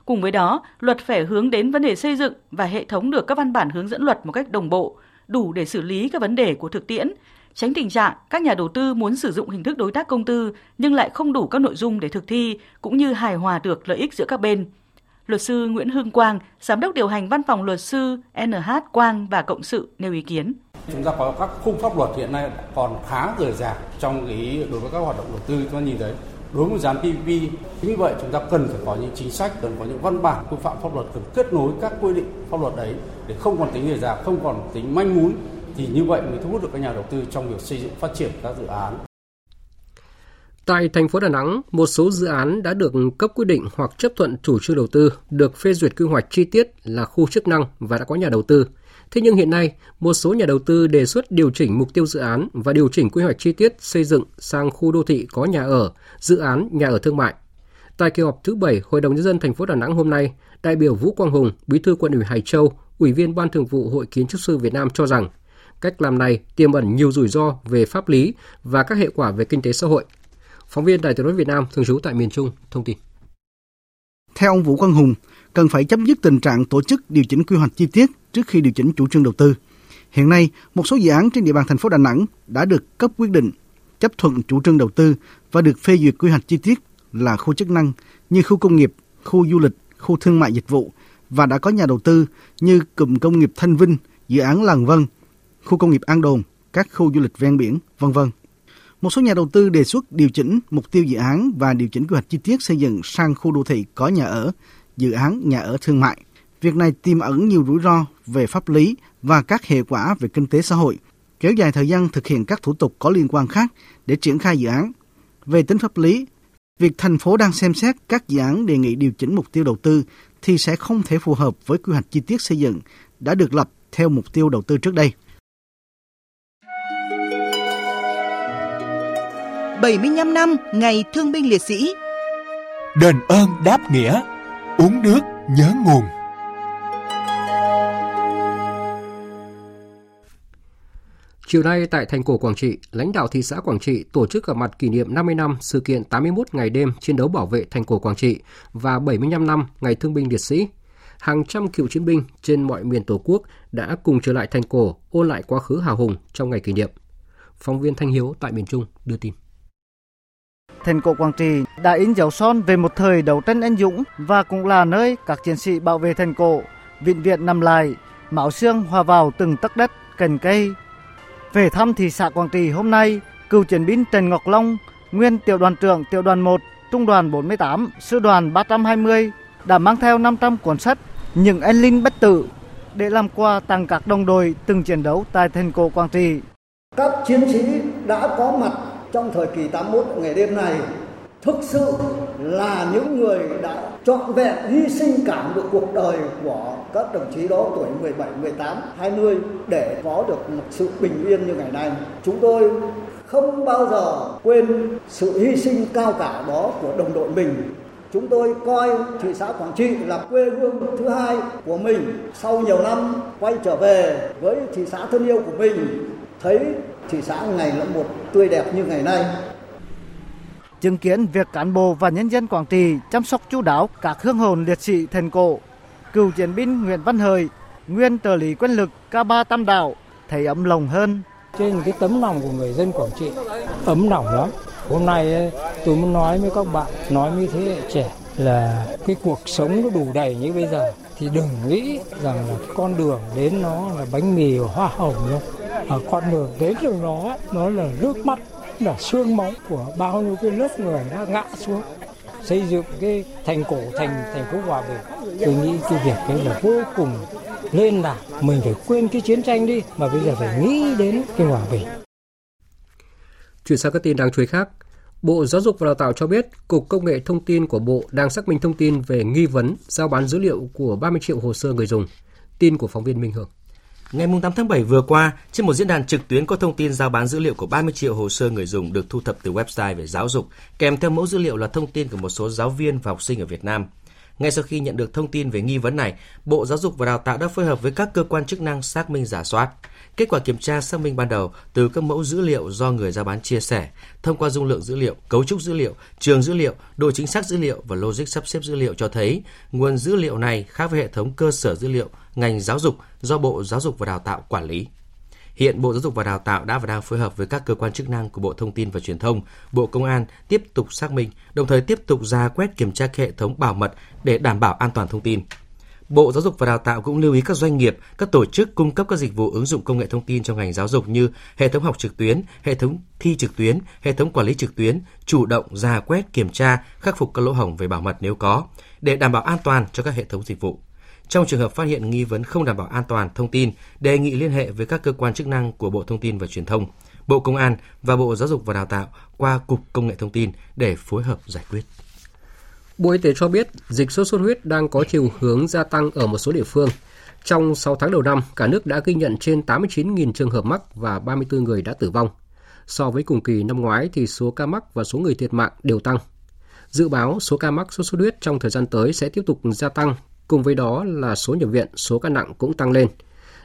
Cùng với đó, luật phải hướng đến vấn đề xây dựng và hệ thống được các văn bản hướng dẫn luật một cách đồng bộ, đủ để xử lý các vấn đề của thực tiễn, tránh tình trạng các nhà đầu tư muốn sử dụng hình thức đối tác công tư nhưng lại không đủ các nội dung để thực thi cũng như hài hòa được lợi ích giữa các bên. Luật sư Nguyễn Hưng Quang, giám đốc điều hành văn phòng luật sư NH Quang và Cộng sự nêu ý kiến. Chúng ta có các khung pháp luật hiện nay còn khá rời rạc trong cái đối với các hoạt động đầu tư chúng ta nhìn thấy đối với dự án PPP như vậy chúng ta cần phải có những chính sách cần có những văn bản quy phạm pháp luật cần kết nối các quy định pháp luật đấy để không còn tính rời rạc không còn tính manh mún thì như vậy mới thu hút được các nhà đầu tư trong việc xây dựng phát triển các dự án Tại thành phố Đà Nẵng, một số dự án đã được cấp quyết định hoặc chấp thuận chủ trương đầu tư, được phê duyệt quy hoạch chi tiết là khu chức năng và đã có nhà đầu tư. Thế nhưng hiện nay, một số nhà đầu tư đề xuất điều chỉnh mục tiêu dự án và điều chỉnh quy hoạch chi tiết xây dựng sang khu đô thị có nhà ở, dự án nhà ở thương mại. Tại kỳ họp thứ 7 Hội đồng nhân dân thành phố Đà Nẵng hôm nay, đại biểu Vũ Quang Hùng, Bí thư Quận ủy Hải Châu, Ủy viên Ban Thường vụ Hội Kiến trúc sư Việt Nam cho rằng cách làm này tiềm ẩn nhiều rủi ro về pháp lý và các hệ quả về kinh tế xã hội. Phóng viên Đài tiếng nói Việt Nam thường trú tại miền Trung thông tin. Theo ông Vũ Quang Hùng, cần phải chấm dứt tình trạng tổ chức điều chỉnh quy hoạch chi tiết trước khi điều chỉnh chủ trương đầu tư. Hiện nay, một số dự án trên địa bàn thành phố Đà Nẵng đã được cấp quyết định. chấp thuận chủ trương đầu tư và được phê duyệt quy hoạch chi tiết là khu chức năng như khu công nghiệp, khu du lịch, khu thương mại dịch vụ và đã có nhà đầu tư như cụm công nghiệp Thanh Vinh, dự án Làng Vân, khu công nghiệp An Đồn, các khu du lịch ven biển, vân vân. Một số nhà đầu tư đề xuất điều chỉnh mục tiêu dự án và điều chỉnh quy hoạch chi tiết xây dựng sang khu đô thị có nhà ở, dự án nhà ở thương mại. Việc này tiềm ẩn nhiều rủi ro về pháp lý và các hệ quả về kinh tế xã hội, kéo dài thời gian thực hiện các thủ tục có liên quan khác để triển khai dự án. Về tính pháp lý, việc thành phố đang xem xét các dự án đề nghị điều chỉnh mục tiêu đầu tư thì sẽ không thể phù hợp với quy hoạch chi tiết xây dựng đã được lập theo mục tiêu đầu tư trước đây. 75 năm Ngày Thương binh Liệt sĩ Đền ơn đáp nghĩa Uống nước nhớ nguồn Chiều nay tại thành cổ Quảng Trị, lãnh đạo thị xã Quảng Trị tổ chức gặp mặt kỷ niệm 50 năm sự kiện 81 ngày đêm chiến đấu bảo vệ thành cổ Quảng Trị và 75 năm ngày thương binh liệt sĩ. Hàng trăm cựu chiến binh trên mọi miền Tổ quốc đã cùng trở lại thành cổ ôn lại quá khứ hào hùng trong ngày kỷ niệm. Phóng viên Thanh Hiếu tại miền Trung đưa tin. Thành cổ Quảng Trị đã in dấu son về một thời đấu tranh anh dũng và cũng là nơi các chiến sĩ bảo vệ thành cổ, vĩnh viện nằm lại, máu xương hòa vào từng tấc đất, cành cây. Về thăm thị xã Quảng Trị hôm nay, cựu chiến binh Trần Ngọc Long, nguyên tiểu đoàn trưởng tiểu đoàn 1, trung đoàn 48, sư đoàn 320 đã mang theo 500 cuốn sách Những anh linh bất tử để làm quà tặng các đồng đội từng chiến đấu tại thành cổ Quảng Trị. Các chiến sĩ đã có mặt trong thời kỳ 81 ngày đêm này thực sự là những người đã trọn vẹn hy sinh cả một cuộc đời của các đồng chí đó tuổi 17, 18, 20 để có được một sự bình yên như ngày nay. Chúng tôi không bao giờ quên sự hy sinh cao cả đó của đồng đội mình. Chúng tôi coi thị xã Quảng Trị là quê hương thứ hai của mình. Sau nhiều năm quay trở về với thị xã thân yêu của mình, thấy thị xã ngày là một tươi đẹp như ngày nay. Chứng kiến việc cán bộ và nhân dân Quảng Trị chăm sóc chú đáo các hương hồn liệt sĩ thần cổ, cựu chiến binh Nguyễn Văn Hời, nguyên trợ lý quân lực K3 Tam Đảo thấy ấm lòng hơn. Trên cái tấm lòng của người dân Quảng Trị ấm lòng lắm. Hôm nay tôi muốn nói với các bạn, nói với thế hệ trẻ là cái cuộc sống nó đủ đầy như bây giờ thì đừng nghĩ rằng là cái con đường đến nó là bánh mì và hoa hồng đâu ở con đường đến được nó nó là nước mắt là xương máu của bao nhiêu cái lớp người đã ngã xuống xây dựng cái thành cổ thành thành phố hòa bình tôi nghĩ cái việc ấy là vô cùng lên là mình phải quên cái chiến tranh đi mà bây giờ phải nghĩ đến cái hòa bình Chuyển sang các tin đáng chú ý khác, Bộ Giáo dục và Đào tạo cho biết, Cục Công nghệ Thông tin của Bộ đang xác minh thông tin về nghi vấn giao bán dữ liệu của 30 triệu hồ sơ người dùng. Tin của phóng viên Minh Hương. Ngày 8 tháng 7 vừa qua, trên một diễn đàn trực tuyến có thông tin giao bán dữ liệu của 30 triệu hồ sơ người dùng được thu thập từ website về giáo dục, kèm theo mẫu dữ liệu là thông tin của một số giáo viên và học sinh ở Việt Nam. Ngay sau khi nhận được thông tin về nghi vấn này, Bộ Giáo dục và Đào tạo đã phối hợp với các cơ quan chức năng xác minh giả soát. Kết quả kiểm tra xác minh ban đầu từ các mẫu dữ liệu do người giao bán chia sẻ, thông qua dung lượng dữ liệu, cấu trúc dữ liệu, trường dữ liệu, độ chính xác dữ liệu và logic sắp xếp dữ liệu cho thấy nguồn dữ liệu này khác với hệ thống cơ sở dữ liệu ngành giáo dục do Bộ Giáo dục và Đào tạo quản lý. Hiện Bộ Giáo dục và Đào tạo đã và đang phối hợp với các cơ quan chức năng của Bộ Thông tin và Truyền thông, Bộ Công an tiếp tục xác minh, đồng thời tiếp tục ra quét kiểm tra hệ thống bảo mật để đảm bảo an toàn thông tin. Bộ Giáo dục và Đào tạo cũng lưu ý các doanh nghiệp, các tổ chức cung cấp các dịch vụ ứng dụng công nghệ thông tin trong ngành giáo dục như hệ thống học trực tuyến, hệ thống thi trực tuyến, hệ thống quản lý trực tuyến, chủ động ra quét kiểm tra, khắc phục các lỗ hổng về bảo mật nếu có, để đảm bảo an toàn cho các hệ thống dịch vụ. Trong trường hợp phát hiện nghi vấn không đảm bảo an toàn thông tin, đề nghị liên hệ với các cơ quan chức năng của Bộ Thông tin và Truyền thông, Bộ Công an và Bộ Giáo dục và Đào tạo qua Cục Công nghệ Thông tin để phối hợp giải quyết. Bộ Y tế cho biết dịch sốt xuất huyết đang có chiều hướng gia tăng ở một số địa phương. Trong 6 tháng đầu năm, cả nước đã ghi nhận trên 89.000 trường hợp mắc và 34 người đã tử vong. So với cùng kỳ năm ngoái thì số ca mắc và số người thiệt mạng đều tăng. Dự báo số ca mắc sốt xuất huyết trong thời gian tới sẽ tiếp tục gia tăng, cùng với đó là số nhập viện, số ca nặng cũng tăng lên.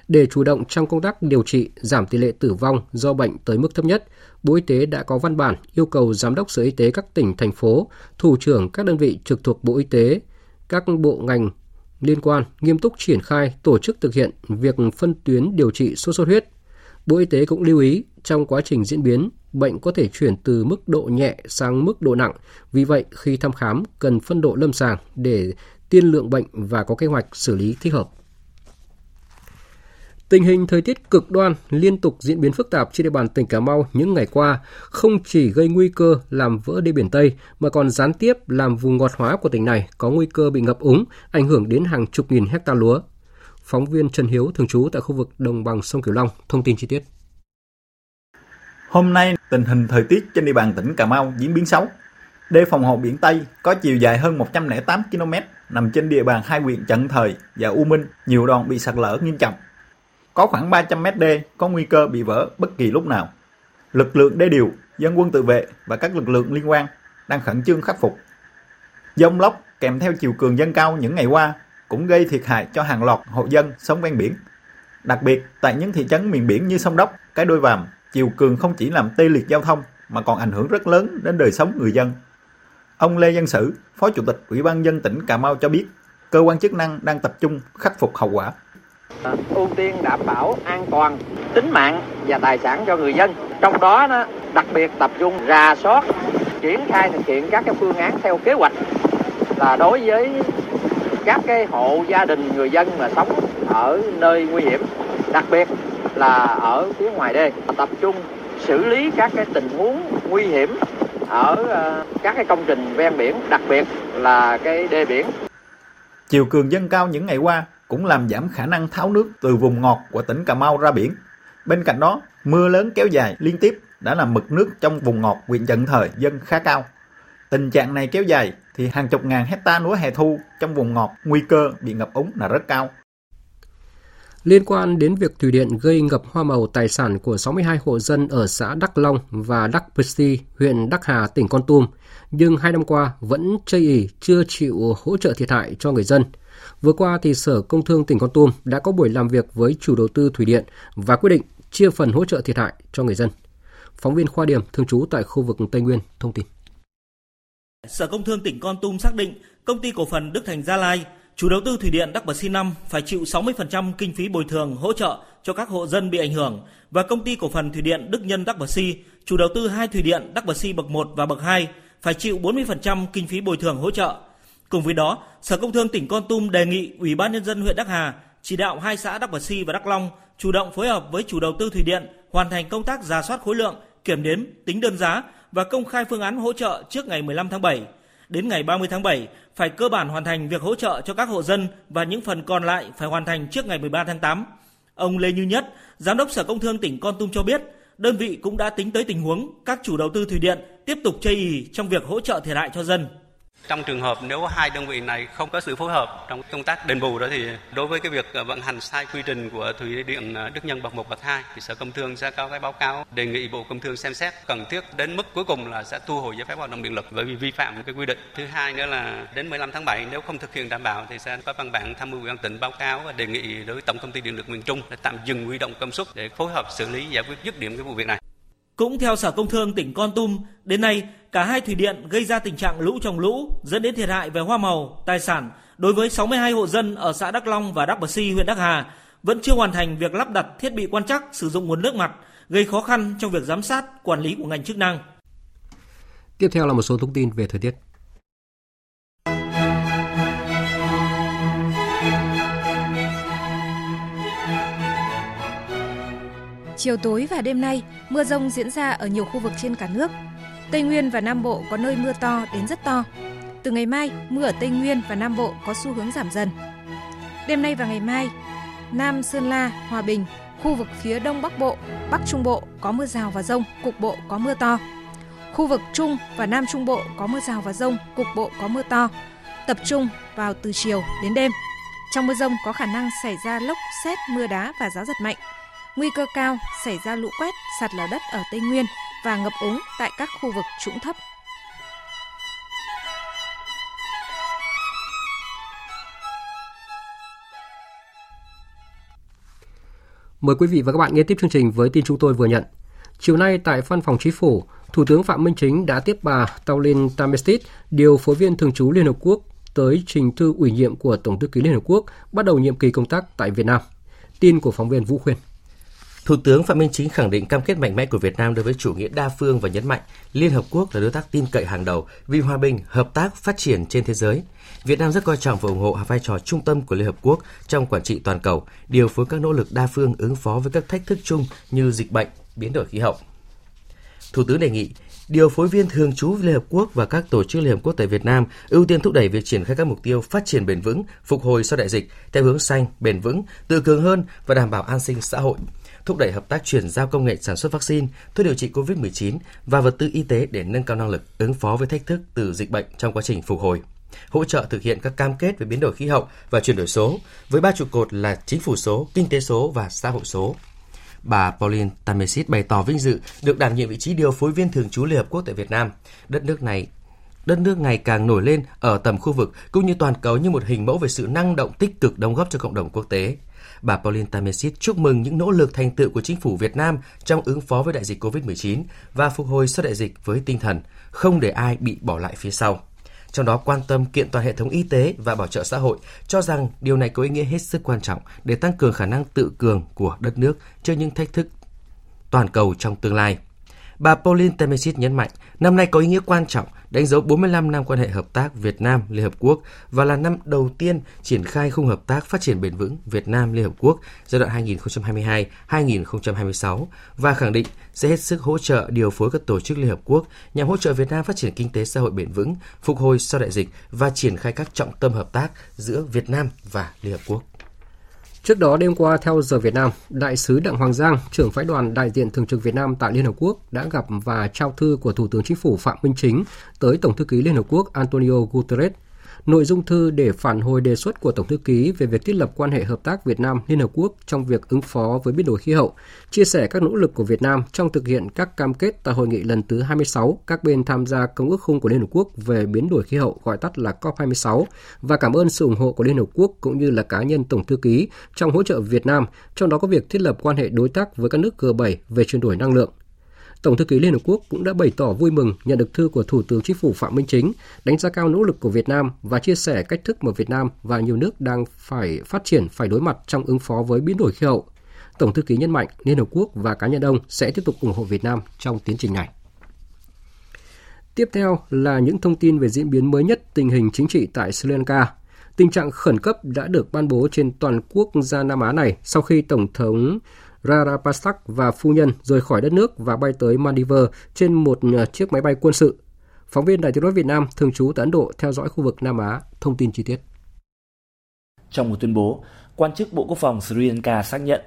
Để chủ động trong công tác điều trị, giảm tỷ lệ tử vong do bệnh tới mức thấp nhất, Bộ Y tế đã có văn bản yêu cầu Giám đốc Sở Y tế các tỉnh, thành phố, thủ trưởng các đơn vị trực thuộc Bộ Y tế, các bộ ngành liên quan nghiêm túc triển khai tổ chức thực hiện việc phân tuyến điều trị sốt xuất huyết. Bộ Y tế cũng lưu ý trong quá trình diễn biến, bệnh có thể chuyển từ mức độ nhẹ sang mức độ nặng. Vì vậy, khi thăm khám, cần phân độ lâm sàng để tiên lượng bệnh và có kế hoạch xử lý thích hợp. Tình hình thời tiết cực đoan liên tục diễn biến phức tạp trên địa bàn tỉnh Cà Mau những ngày qua không chỉ gây nguy cơ làm vỡ đê biển Tây mà còn gián tiếp làm vùng ngọt hóa của tỉnh này có nguy cơ bị ngập úng, ảnh hưởng đến hàng chục nghìn hecta lúa. Phóng viên Trần Hiếu thường trú tại khu vực đồng bằng sông Cửu Long thông tin chi tiết. Hôm nay, tình hình thời tiết trên địa bàn tỉnh Cà Mau diễn biến xấu. Đê phòng hộ biển Tây có chiều dài hơn 108 km, nằm trên địa bàn hai huyện Trần Thời và U Minh, nhiều đoạn bị sạt lở nghiêm trọng. Có khoảng 300 mét đê có nguy cơ bị vỡ bất kỳ lúc nào. Lực lượng đê điều, dân quân tự vệ và các lực lượng liên quan đang khẩn trương khắc phục. Dông lốc kèm theo chiều cường dâng cao những ngày qua cũng gây thiệt hại cho hàng loạt hộ dân sống ven biển. Đặc biệt tại những thị trấn miền biển như Sông Đốc, Cái Đôi Vàm, chiều cường không chỉ làm tê liệt giao thông mà còn ảnh hưởng rất lớn đến đời sống người dân. Ông Lê Văn Sử, Phó Chủ tịch Ủy ban dân tỉnh Cà Mau cho biết, cơ quan chức năng đang tập trung khắc phục hậu quả. À, ưu tiên đảm bảo an toàn tính mạng và tài sản cho người dân. Trong đó, đặc biệt tập trung rà soát, triển khai thực hiện các cái phương án theo kế hoạch là đối với các cái hộ gia đình người dân mà sống ở nơi nguy hiểm, đặc biệt là ở phía ngoài đê, tập trung xử lý các cái tình huống nguy hiểm ở ờ, các cái công trình ven biển, đặc biệt là cái đê biển. Chiều cường dâng cao những ngày qua cũng làm giảm khả năng tháo nước từ vùng ngọt của tỉnh Cà Mau ra biển. Bên cạnh đó, mưa lớn kéo dài liên tiếp đã làm mực nước trong vùng ngọt huyện Trần Thời dâng khá cao. Tình trạng này kéo dài thì hàng chục ngàn hecta lúa hè thu trong vùng ngọt nguy cơ bị ngập úng là rất cao. Liên quan đến việc thủy điện gây ngập hoa màu tài sản của 62 hộ dân ở xã Đắc Long và Đắc Pesti, huyện Đắc Hà, tỉnh Con Tum, nhưng hai năm qua vẫn chây ý, chưa chịu hỗ trợ thiệt hại cho người dân. Vừa qua thì Sở Công Thương tỉnh Con Tum đã có buổi làm việc với chủ đầu tư thủy điện và quyết định chia phần hỗ trợ thiệt hại cho người dân. Phóng viên Khoa Điểm thường trú tại khu vực Tây Nguyên thông tin. Sở Công Thương tỉnh Con Tum xác định công ty cổ phần Đức Thành Gia Lai, chủ đầu tư thủy điện Đắc Bờ Si 5 phải chịu 60% kinh phí bồi thường hỗ trợ cho các hộ dân bị ảnh hưởng và công ty cổ phần thủy điện Đức Nhân Đắc Bờ Si, chủ đầu tư hai thủy điện Đắc Bờ Si bậc 1 và bậc 2 phải chịu 40% kinh phí bồi thường hỗ trợ. Cùng với đó, Sở Công Thương tỉnh Con Tum đề nghị Ủy ban nhân dân huyện Đắc Hà chỉ đạo hai xã Đắc Bờ Si và Đắc Long chủ động phối hợp với chủ đầu tư thủy điện hoàn thành công tác giả soát khối lượng, kiểm đếm, tính đơn giá và công khai phương án hỗ trợ trước ngày 15 tháng 7. Đến ngày 30 tháng 7 phải cơ bản hoàn thành việc hỗ trợ cho các hộ dân và những phần còn lại phải hoàn thành trước ngày 13 tháng 8. Ông Lê Như Nhất, Giám đốc Sở Công Thương tỉnh Con Tum cho biết, đơn vị cũng đã tính tới tình huống các chủ đầu tư thủy điện tiếp tục chây ý trong việc hỗ trợ thiệt hại cho dân. Trong trường hợp nếu hai đơn vị này không có sự phối hợp trong công tác đền bù đó thì đối với cái việc ờ, vận hành sai quy trình của thủy điện ờ, Đức Nhân bậc 1 bậc 2 thì Sở Công Thương sẽ có cái báo cáo đề nghị Bộ Công Thương xem xét cần thiết đến mức cuối cùng là sẽ thu hồi giấy phép hoạt động điện lực bởi vì vi phạm cái quy định. Thứ hai nữa là đến 15 tháng 7 nếu không thực hiện đảm bảo thì sẽ có văn bản tham mưu ủy ban tỉnh báo cáo và đề nghị đối với Tổng công ty điện lực miền Trung để tạm dừng huy động công suất để phối hợp xử lý giải quyết dứt điểm cái vụ việc này. Cũng theo Sở Công Thương tỉnh Con Tum, đến nay cả hai thủy điện gây ra tình trạng lũ trồng lũ dẫn đến thiệt hại về hoa màu, tài sản đối với 62 hộ dân ở xã Đắc Long và Đắc Bờ Si, huyện Đắc Hà vẫn chưa hoàn thành việc lắp đặt thiết bị quan trắc sử dụng nguồn nước mặt, gây khó khăn trong việc giám sát, quản lý của ngành chức năng. Tiếp theo là một số thông tin về thời tiết. Chiều tối và đêm nay, mưa rông diễn ra ở nhiều khu vực trên cả nước. Tây Nguyên và Nam Bộ có nơi mưa to đến rất to. Từ ngày mai, mưa ở Tây Nguyên và Nam Bộ có xu hướng giảm dần. Đêm nay và ngày mai, Nam Sơn La, Hòa Bình, khu vực phía Đông Bắc Bộ, Bắc Trung Bộ có mưa rào và rông, cục bộ có mưa to. Khu vực Trung và Nam Trung Bộ có mưa rào và rông, cục bộ có mưa to. Tập trung vào từ chiều đến đêm. Trong mưa rông có khả năng xảy ra lốc, xét, mưa đá và gió giật mạnh. Nguy cơ cao xảy ra lũ quét, sạt lở đất ở Tây Nguyên và ngập úng tại các khu vực trũng thấp. Mời quý vị và các bạn nghe tiếp chương trình với tin chúng tôi vừa nhận. Chiều nay tại Văn phòng Chính phủ, Thủ tướng Phạm Minh Chính đã tiếp bà Taulin Tamestit, điều phối viên thường trú Liên Hợp Quốc, tới trình thư ủy nhiệm của Tổng thư ký Liên Hợp Quốc bắt đầu nhiệm kỳ công tác tại Việt Nam. Tin của phóng viên Vũ Khuyên. Thủ tướng Phạm Minh Chính khẳng định cam kết mạnh mẽ của Việt Nam đối với chủ nghĩa đa phương và nhấn mạnh Liên Hợp Quốc là đối tác tin cậy hàng đầu vì hòa bình, hợp tác, phát triển trên thế giới. Việt Nam rất coi trọng và ủng hộ vai trò trung tâm của Liên Hợp Quốc trong quản trị toàn cầu, điều phối các nỗ lực đa phương ứng phó với các thách thức chung như dịch bệnh, biến đổi khí hậu. Thủ tướng đề nghị điều phối viên thường trú Liên Hợp Quốc và các tổ chức Liên Hợp Quốc tại Việt Nam ưu tiên thúc đẩy việc triển khai các mục tiêu phát triển bền vững, phục hồi sau đại dịch theo hướng xanh, bền vững, tự cường hơn và đảm bảo an sinh xã hội, thúc đẩy hợp tác chuyển giao công nghệ sản xuất vaccine, thuốc điều trị COVID-19 và vật tư y tế để nâng cao năng lực ứng phó với thách thức từ dịch bệnh trong quá trình phục hồi hỗ trợ thực hiện các cam kết về biến đổi khí hậu và chuyển đổi số với ba trụ cột là chính phủ số, kinh tế số và xã hội số. Bà Pauline Tamesit bày tỏ vinh dự được đảm nhiệm vị trí điều phối viên thường trú Liên Hợp Quốc tại Việt Nam. Đất nước này đất nước ngày càng nổi lên ở tầm khu vực cũng như toàn cầu như một hình mẫu về sự năng động tích cực đóng góp cho cộng đồng quốc tế. Bà Pauline Tamesit chúc mừng những nỗ lực thành tựu của chính phủ Việt Nam trong ứng phó với đại dịch COVID-19 và phục hồi sau đại dịch với tinh thần không để ai bị bỏ lại phía sau trong đó quan tâm kiện toàn hệ thống y tế và bảo trợ xã hội, cho rằng điều này có ý nghĩa hết sức quan trọng để tăng cường khả năng tự cường của đất nước trước những thách thức toàn cầu trong tương lai. Bà Pauline Temesit nhấn mạnh, năm nay có ý nghĩa quan trọng đánh dấu 45 năm quan hệ hợp tác Việt Nam Liên Hợp Quốc và là năm đầu tiên triển khai khung hợp tác phát triển bền vững Việt Nam Liên Hợp Quốc giai đoạn 2022-2026 và khẳng định sẽ hết sức hỗ trợ điều phối các tổ chức Liên Hợp Quốc nhằm hỗ trợ Việt Nam phát triển kinh tế xã hội bền vững, phục hồi sau đại dịch và triển khai các trọng tâm hợp tác giữa Việt Nam và Liên Hợp Quốc. Trước đó đêm qua theo giờ Việt Nam, Đại sứ Đặng Hoàng Giang, trưởng phái đoàn đại diện thường trực Việt Nam tại Liên Hợp Quốc đã gặp và trao thư của Thủ tướng Chính phủ Phạm Minh Chính tới Tổng thư ký Liên Hợp Quốc Antonio Guterres nội dung thư để phản hồi đề xuất của Tổng thư ký về việc thiết lập quan hệ hợp tác Việt Nam Liên Hợp Quốc trong việc ứng phó với biến đổi khí hậu, chia sẻ các nỗ lực của Việt Nam trong thực hiện các cam kết tại hội nghị lần thứ 26 các bên tham gia Công ước khung của Liên Hợp Quốc về biến đổi khí hậu gọi tắt là COP26 và cảm ơn sự ủng hộ của Liên Hợp Quốc cũng như là cá nhân Tổng thư ký trong hỗ trợ Việt Nam, trong đó có việc thiết lập quan hệ đối tác với các nước G7 về chuyển đổi năng lượng, Tổng thư ký Liên Hợp Quốc cũng đã bày tỏ vui mừng nhận được thư của Thủ tướng Chính phủ Phạm Minh Chính, đánh giá cao nỗ lực của Việt Nam và chia sẻ cách thức mà Việt Nam và nhiều nước đang phải phát triển phải đối mặt trong ứng phó với biến đổi khí hậu. Tổng thư ký nhấn mạnh Liên Hợp Quốc và cá nhân ông sẽ tiếp tục ủng hộ Việt Nam trong tiến trình này. Tiếp theo là những thông tin về diễn biến mới nhất tình hình chính trị tại Sri Lanka. Tình trạng khẩn cấp đã được ban bố trên toàn quốc gia Nam Á này sau khi Tổng thống Rarapastak và phu nhân rời khỏi đất nước và bay tới Maldives trên một ờ, chiếc máy bay quân sự. Phóng viên Đài tiếng nói Việt Nam thường trú tại Ấn Độ theo dõi khu vực Nam Á, thông tin chi tiết. Trong một tuyên bố, quan chức Bộ Quốc phòng Sri Lanka xác nhận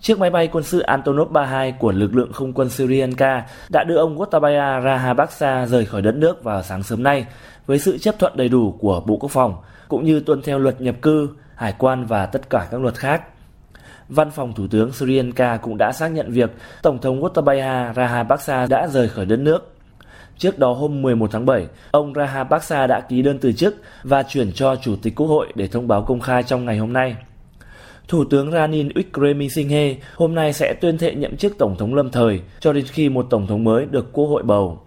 chiếc máy bay quân sự Antonov 32 của lực lượng không quân Sri Lanka đã đưa ông Gotabaya Rajapaksa rời khỏi đất nước vào sáng sớm nay với sự chấp thuận đầy đủ của Bộ Quốc phòng cũng như tuân theo luật nhập cư, hải quan và tất cả các luật khác. Văn phòng Thủ tướng Sri Lanka cũng đã xác nhận việc Tổng thống Gotabaya Rajapaksa đã rời khỏi đất nước. Trước đó hôm 11 tháng 7, ông Rajapaksa đã ký đơn từ chức và chuyển cho Chủ tịch Quốc hội để thông báo công khai trong ngày hôm nay. Thủ tướng Ranil Wickremesinghe hôm nay sẽ tuyên thệ nhậm chức Tổng thống lâm thời cho đến khi một Tổng thống mới được Quốc hội bầu.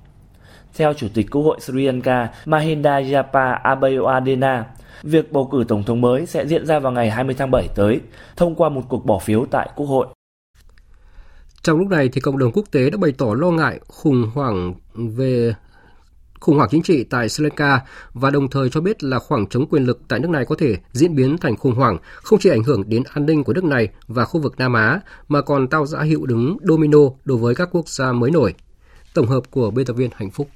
Theo Chủ tịch Quốc hội Sri Lanka Mahinda Japa Abeyoadena, Việc bầu cử tổng thống mới sẽ diễn ra vào ngày 20 tháng 7 tới, thông qua một cuộc bỏ phiếu tại Quốc hội. Trong lúc này thì cộng đồng quốc tế đã bày tỏ lo ngại khủng hoảng về khủng hoảng chính trị tại Sri Lanka và đồng thời cho biết là khoảng trống quyền lực tại nước này có thể diễn biến thành khủng hoảng, không chỉ ảnh hưởng đến an ninh của nước này và khu vực Nam Á, mà còn tạo ra hiệu ứng domino đối với các quốc gia mới nổi. Tổng hợp của biên tập viên Hạnh Phúc.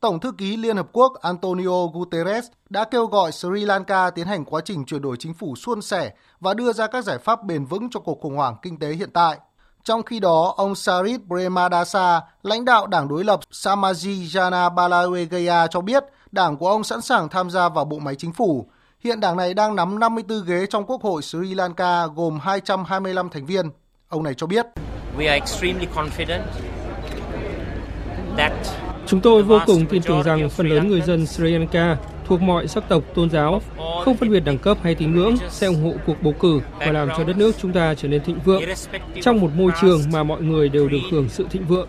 Tổng thư ký Liên Hợp Quốc Antonio Guterres đã kêu gọi Sri Lanka tiến hành quá trình chuyển đổi chính phủ suôn sẻ và đưa ra các giải pháp bền vững cho cuộc khủng hoảng kinh tế hiện tại. Trong khi đó, ông Sarit Premadasa, lãnh đạo đảng đối lập Samaji Jana Balawegaya cho biết đảng của ông sẵn sàng tham gia vào bộ máy chính phủ. Hiện đảng này đang nắm 54 ghế trong Quốc hội Sri Lanka gồm 225 thành viên. Ông này cho biết. We are extremely confident that Chúng tôi vô cùng tin tưởng rằng phần lớn người dân Sri Lanka thuộc mọi sắc tộc, tôn giáo, không phân biệt đẳng cấp hay tín ngưỡng sẽ ủng hộ cuộc bầu cử và làm cho đất nước chúng ta trở nên thịnh vượng trong một môi trường mà mọi người đều được hưởng sự thịnh vượng.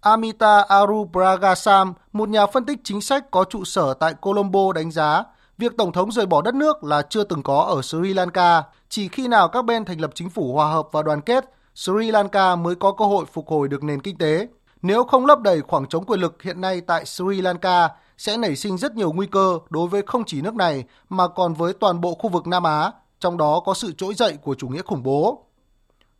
Amita Arubragasam, một nhà phân tích chính sách có trụ sở tại Colombo đánh giá, Việc Tổng thống rời bỏ đất nước là chưa từng có ở Sri Lanka. Chỉ khi nào các bên thành lập chính phủ hòa hợp và đoàn kết, Sri Lanka mới có cơ hội phục hồi được nền kinh tế. Nếu không lấp đầy khoảng trống quyền lực hiện nay tại Sri Lanka, sẽ nảy sinh rất nhiều nguy cơ đối với không chỉ nước này mà còn với toàn bộ khu vực Nam Á, trong đó có sự trỗi dậy của chủ nghĩa khủng bố.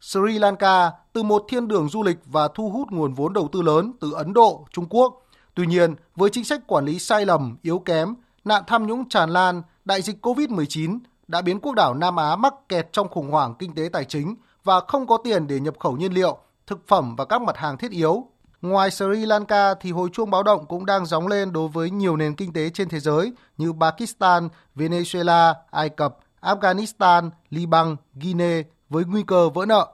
Sri Lanka từ một thiên đường du lịch và thu hút nguồn vốn đầu tư lớn từ Ấn Độ, Trung Quốc. Tuy nhiên, với chính sách quản lý sai lầm, yếu kém, nạn tham nhũng tràn lan, đại dịch COVID-19 đã biến quốc đảo Nam Á mắc kẹt trong khủng hoảng kinh tế tài chính và không có tiền để nhập khẩu nhiên liệu, thực phẩm và các mặt hàng thiết yếu. Ngoài Sri Lanka thì hồi chuông báo động cũng đang gióng lên đối với nhiều nền kinh tế trên thế giới như Pakistan, Venezuela, Ai Cập, Afghanistan, Liban, Guinea với nguy cơ vỡ nợ.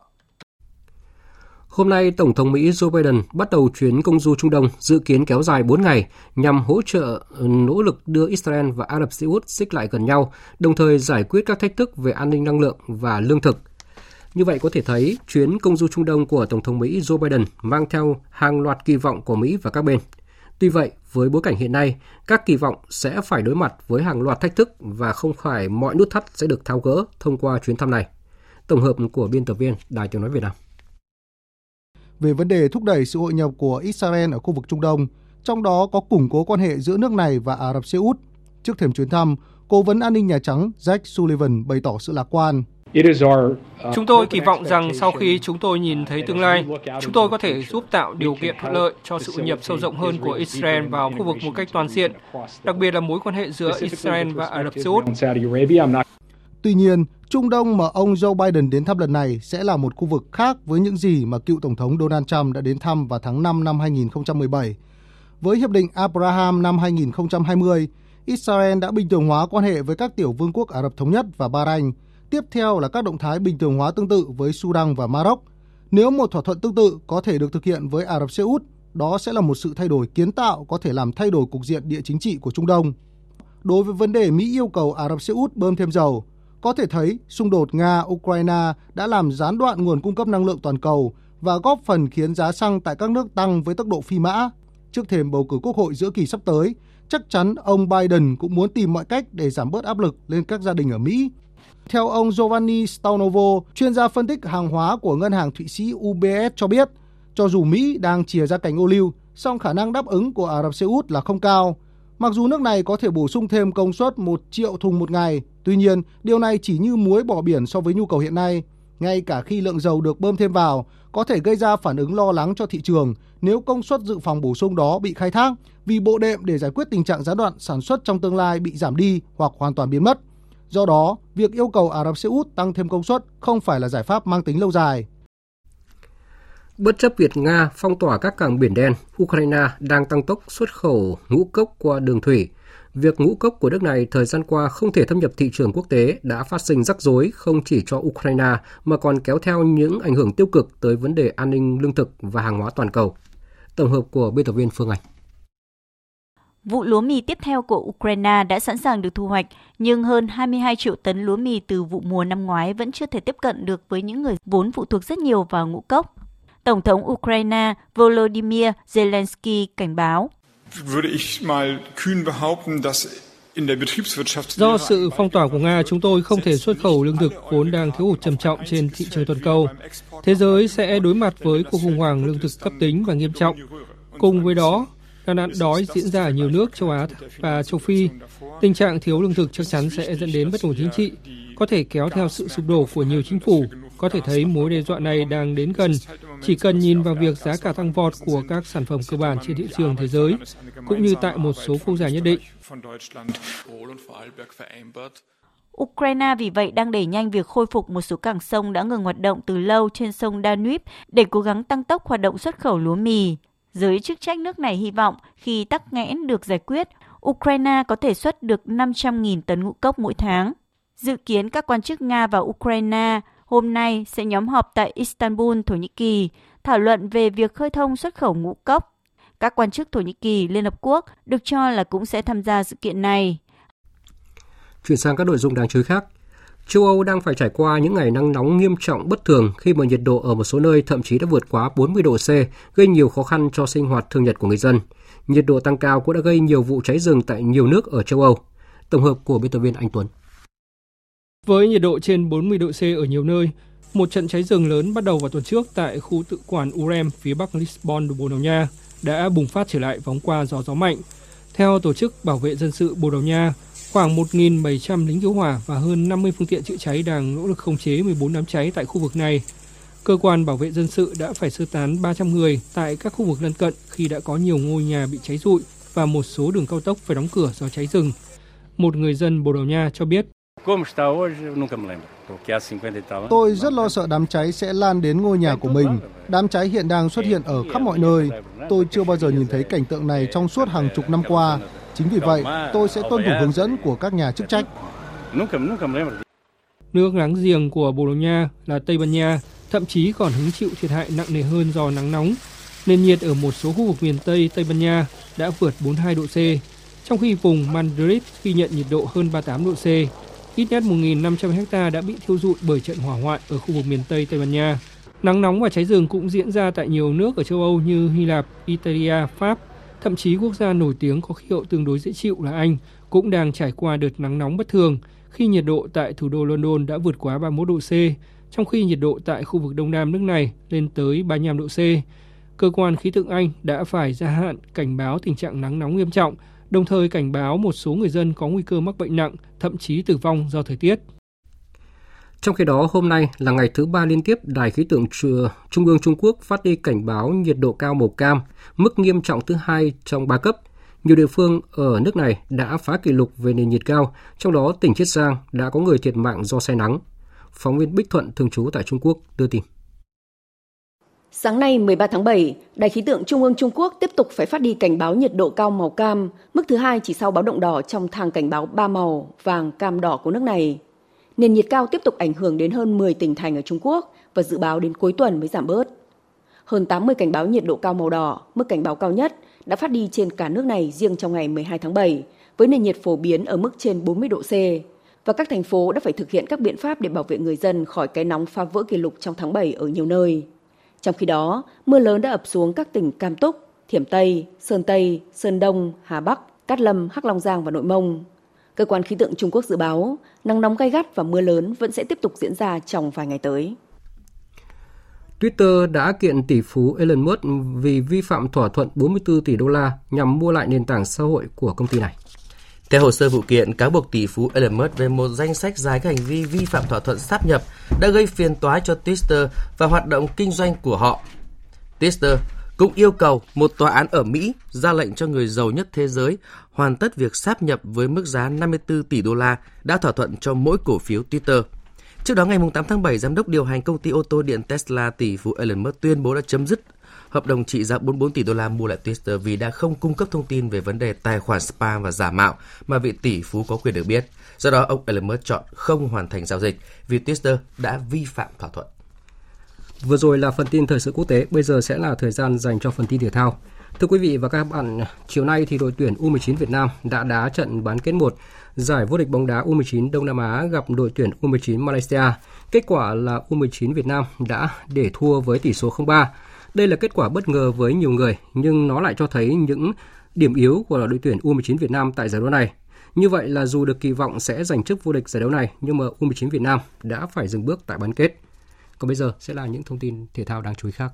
Hôm nay, Tổng thống Mỹ Joe Biden bắt đầu chuyến công du Trung Đông dự kiến kéo dài 4 ngày nhằm hỗ trợ nỗ lực đưa Israel và Ả Rập Xê Út xích lại gần nhau, đồng thời giải quyết các thách thức về an ninh năng lượng và lương thực. Như vậy có thể thấy, chuyến công du Trung Đông của Tổng thống Mỹ Joe Biden mang theo hàng loạt kỳ vọng của Mỹ và các bên. Tuy vậy, với bối cảnh hiện nay, các kỳ vọng sẽ phải đối mặt với hàng loạt thách thức và không phải mọi nút thắt sẽ được tháo gỡ thông qua chuyến thăm này. Tổng hợp của biên tập viên Đài Tiếng Nói Việt Nam. Về vấn đề thúc đẩy sự hội nhập của Israel ở khu vực Trung Đông, trong đó có củng cố quan hệ giữa nước này và Ả Rập Xê Út. Trước thềm chuyến thăm, Cố vấn an ninh Nhà Trắng Jack Sullivan bày tỏ sự lạc quan. Chúng tôi kỳ vọng rằng sau khi chúng tôi nhìn thấy tương lai, chúng tôi có thể giúp tạo điều kiện thuận lợi cho sự hội nhập sâu rộng hơn của Israel vào khu vực một cách toàn diện, đặc biệt là mối quan hệ giữa Israel và Ả Rập Xê Út. Tuy nhiên, Trung Đông mà ông Joe Biden đến thăm lần này sẽ là một khu vực khác với những gì mà cựu Tổng thống Donald Trump đã đến thăm vào tháng 5 năm 2017. Với Hiệp định Abraham năm 2020, Israel đã bình thường hóa quan hệ với các tiểu vương quốc Ả Rập Thống Nhất và Bahrain. Tiếp theo là các động thái bình thường hóa tương tự với Sudan và Maroc. Nếu một thỏa thuận tương tự có thể được thực hiện với Ả Rập Xê Út, đó sẽ là một sự thay đổi kiến tạo có thể làm thay đổi cục diện địa chính trị của Trung Đông. Đối với vấn đề Mỹ yêu cầu Ả Rập Xê Út bơm thêm dầu, có thể thấy xung đột Nga-Ukraine đã làm gián đoạn nguồn cung cấp năng lượng toàn cầu và góp phần khiến giá xăng tại các nước tăng với tốc độ phi mã. Trước thềm bầu cử quốc hội giữa kỳ sắp tới, chắc chắn ông Biden cũng muốn tìm mọi cách để giảm bớt áp lực lên các gia đình ở Mỹ. Theo ông Giovanni Staunovo, chuyên gia phân tích hàng hóa của ngân hàng Thụy Sĩ UBS cho biết, cho dù Mỹ đang chìa ra cánh ô liu, song khả năng đáp ứng của Ả Rập Xê Út là không cao. Mặc dù nước này có thể bổ sung thêm công suất 1 triệu thùng một ngày, tuy nhiên điều này chỉ như muối bỏ biển so với nhu cầu hiện nay. Ngay cả khi lượng dầu được bơm thêm vào, có thể gây ra phản ứng lo lắng cho thị trường nếu công suất dự phòng bổ sung đó bị khai thác vì bộ đệm để giải quyết tình trạng gián đoạn sản xuất trong tương lai bị giảm đi hoặc hoàn toàn biến mất. Do đó, việc yêu cầu Ả Rập Xê Út tăng thêm công suất không phải là giải pháp mang tính lâu dài. Bất chấp việt Nga phong tỏa các cảng biển đen, Ukraine đang tăng tốc xuất khẩu ngũ cốc qua đường thủy. Việc ngũ cốc của nước này thời gian qua không thể thâm nhập thị trường quốc tế đã phát sinh rắc rối không chỉ cho Ukraine mà còn kéo theo những ảnh hưởng tiêu cực tới vấn đề an ninh lương thực và hàng hóa toàn cầu. Tổng hợp của biên tập viên Phương Anh. Vụ lúa mì tiếp theo của Ukraine đã sẵn sàng được thu hoạch, nhưng hơn 22 triệu tấn lúa mì từ vụ mùa năm ngoái vẫn chưa thể tiếp cận được với những người vốn phụ thuộc rất nhiều vào ngũ cốc. Tổng thống Ukraine Volodymyr Zelensky cảnh báo. Do sự phong tỏa của Nga, chúng tôi không thể xuất khẩu lương thực vốn đang thiếu hụt trầm trọng trên thị trường toàn cầu. Thế giới sẽ đối mặt với cuộc khủng hoảng lương thực cấp tính và nghiêm trọng. Cùng với đó, các nạn đói diễn ra ở nhiều nước châu Á và châu Phi. Tình trạng thiếu lương thực chắc chắn sẽ dẫn đến bất ổn chính trị, có thể kéo theo sự sụp đổ của nhiều chính phủ. Có thể thấy mối đe dọa này đang đến gần. Chỉ cần nhìn vào việc giá cả tăng vọt của các sản phẩm cơ bản trên thị trường thế giới, cũng như tại một số quốc gia nhất định. Ukraine vì vậy đang đẩy nhanh việc khôi phục một số cảng sông đã ngừng hoạt động từ lâu trên sông Danube để cố gắng tăng tốc hoạt động xuất khẩu lúa mì. Giới chức trách nước này hy vọng khi tắc nghẽn được giải quyết, Ukraine có thể xuất được 500.000 tấn ngũ cốc mỗi tháng. Dự kiến các quan chức Nga và Ukraine hôm nay sẽ nhóm họp tại Istanbul, Thổ Nhĩ Kỳ, thảo luận về việc khơi thông xuất khẩu ngũ cốc. Các quan chức Thổ Nhĩ Kỳ, Liên Hợp Quốc được cho là cũng sẽ tham gia sự kiện này. Chuyển sang các nội dung đáng chú ý khác. Châu Âu đang phải trải qua những ngày nắng nóng nghiêm trọng bất thường khi mà nhiệt độ ở một số nơi thậm chí đã vượt quá 40 độ C, gây nhiều khó khăn cho sinh hoạt thường nhật của người dân. Nhiệt độ tăng cao cũng đã gây nhiều vụ cháy rừng tại nhiều nước ở châu Âu. Tổng hợp của biên tập viên Anh Tuấn. Với nhiệt độ trên 40 độ C ở nhiều nơi, một trận cháy rừng lớn bắt đầu vào tuần trước tại khu tự quản Urem phía bắc Lisbon, Bồ Đào Nha đã bùng phát trở lại vòng qua gió gió mạnh. Theo Tổ chức Bảo vệ Dân sự Bồ Đào Nha, khoảng 1.700 lính cứu hỏa và hơn 50 phương tiện chữa cháy đang nỗ lực khống chế 14 đám cháy tại khu vực này. Cơ quan bảo vệ dân sự đã phải sơ tán 300 người tại các khu vực lân cận khi đã có nhiều ngôi nhà bị cháy rụi và một số đường cao tốc phải đóng cửa do cháy rừng. Một người dân Bồ Đào Nha cho biết. Tôi rất lo sợ đám cháy sẽ lan đến ngôi nhà của mình. Đám cháy hiện đang xuất hiện ở khắp mọi nơi. Tôi chưa bao giờ nhìn thấy cảnh tượng này trong suốt hàng chục năm qua. Chính vì vậy, tôi sẽ tuân thủ hướng dẫn của các nhà chức trách. Nước láng giềng của Bồ Đào Nha là Tây Ban Nha, thậm chí còn hứng chịu thiệt hại nặng nề hơn do nắng nóng. Nền nhiệt ở một số khu vực miền Tây Tây Ban Nha đã vượt 42 độ C, trong khi vùng Madrid ghi nhận nhiệt độ hơn 38 độ C. Ít nhất 1.500 hecta đã bị thiêu rụi bởi trận hỏa hoạn ở khu vực miền Tây Tây Ban Nha. Nắng nóng và cháy rừng cũng diễn ra tại nhiều nước ở châu Âu như Hy Lạp, Italia, Pháp. Thậm chí quốc gia nổi tiếng có khí hậu tương đối dễ chịu là Anh cũng đang trải qua đợt nắng nóng bất thường khi nhiệt độ tại thủ đô London đã vượt quá 31 độ C, trong khi nhiệt độ tại khu vực đông nam nước này lên tới 35 độ C. Cơ quan khí tượng Anh đã phải gia hạn cảnh báo tình trạng nắng nóng nghiêm trọng đồng thời cảnh báo một số người dân có nguy cơ mắc bệnh nặng, thậm chí tử vong do thời tiết. Trong khi đó, hôm nay là ngày thứ ba liên tiếp Đài khí tượng Trung ương Trung Quốc phát đi cảnh báo nhiệt độ cao màu cam, mức nghiêm trọng thứ hai trong ba cấp. Nhiều địa phương ở nước này đã phá kỷ lục về nền nhiệt cao, trong đó tỉnh Chiết Giang đã có người thiệt mạng do say nắng. Phóng viên Bích Thuận thường trú tại Trung Quốc đưa tin. Sáng nay 13 tháng 7, Đài khí tượng Trung ương Trung Quốc tiếp tục phải phát đi cảnh báo nhiệt độ cao màu cam, mức thứ hai chỉ sau báo động đỏ trong thang cảnh báo ba màu vàng cam đỏ của nước này. Nền nhiệt cao tiếp tục ảnh hưởng đến hơn 10 tỉnh thành ở Trung Quốc và dự báo đến cuối tuần mới giảm bớt. Hơn 80 cảnh báo nhiệt độ cao màu đỏ, mức cảnh báo cao nhất, đã phát đi trên cả nước này riêng trong ngày 12 tháng 7, với nền nhiệt phổ biến ở mức trên 40 độ C. Và các thành phố đã phải thực hiện các biện pháp để bảo vệ người dân khỏi cái nóng phá vỡ kỷ lục trong tháng 7 ở nhiều nơi. Trong khi đó, mưa lớn đã ập xuống các tỉnh Cam Túc, Thiểm Tây, Sơn Tây, Sơn Đông, Hà Bắc, Cát Lâm, Hắc Long Giang và Nội Mông. Cơ quan khí tượng Trung Quốc dự báo nắng nóng gay gắt và mưa lớn vẫn sẽ tiếp tục diễn ra trong vài ngày tới. Twitter đã kiện tỷ phú Elon Musk vì vi phạm thỏa thuận 44 tỷ đô la nhằm mua lại nền tảng xã hội của công ty này. Theo hồ sơ vụ kiện, cáo buộc tỷ phú Elon Musk về một danh sách dài các hành vi vi phạm thỏa thuận sáp nhập đã gây phiền toái cho Twitter và hoạt động kinh doanh của họ. Twitter cũng yêu cầu một tòa án ở Mỹ ra lệnh cho người giàu nhất thế giới hoàn tất việc sáp nhập với mức giá 54 tỷ đô la đã thỏa thuận cho mỗi cổ phiếu Twitter. Trước đó ngày 8 tháng 7, giám đốc điều hành công ty ô tô điện Tesla tỷ phú Elon Musk tuyên bố đã chấm dứt hợp đồng trị giá 44 tỷ đô la mua lại Twitter vì đã không cung cấp thông tin về vấn đề tài khoản spam và giả mạo mà vị tỷ phú có quyền được biết. Do đó, ông Elon Musk chọn không hoàn thành giao dịch vì Twitter đã vi phạm thỏa thuận. Vừa rồi là phần tin thời sự quốc tế, bây giờ sẽ là thời gian dành cho phần tin thể thao. Thưa quý vị và các bạn, chiều nay thì đội tuyển U19 Việt Nam đã đá trận bán kết 1 giải vô địch bóng đá U19 Đông Nam Á gặp đội tuyển U19 Malaysia. Kết quả là U19 Việt Nam đã để thua với tỷ số 0-3. Đây là kết quả bất ngờ với nhiều người, nhưng nó lại cho thấy những điểm yếu của đội tuyển U19 Việt Nam tại giải đấu này. Như vậy là dù được kỳ vọng sẽ giành chức vô địch giải đấu này, nhưng mà U19 Việt Nam đã phải dừng bước tại bán kết. Còn bây giờ sẽ là những thông tin thể thao đáng chú ý khác.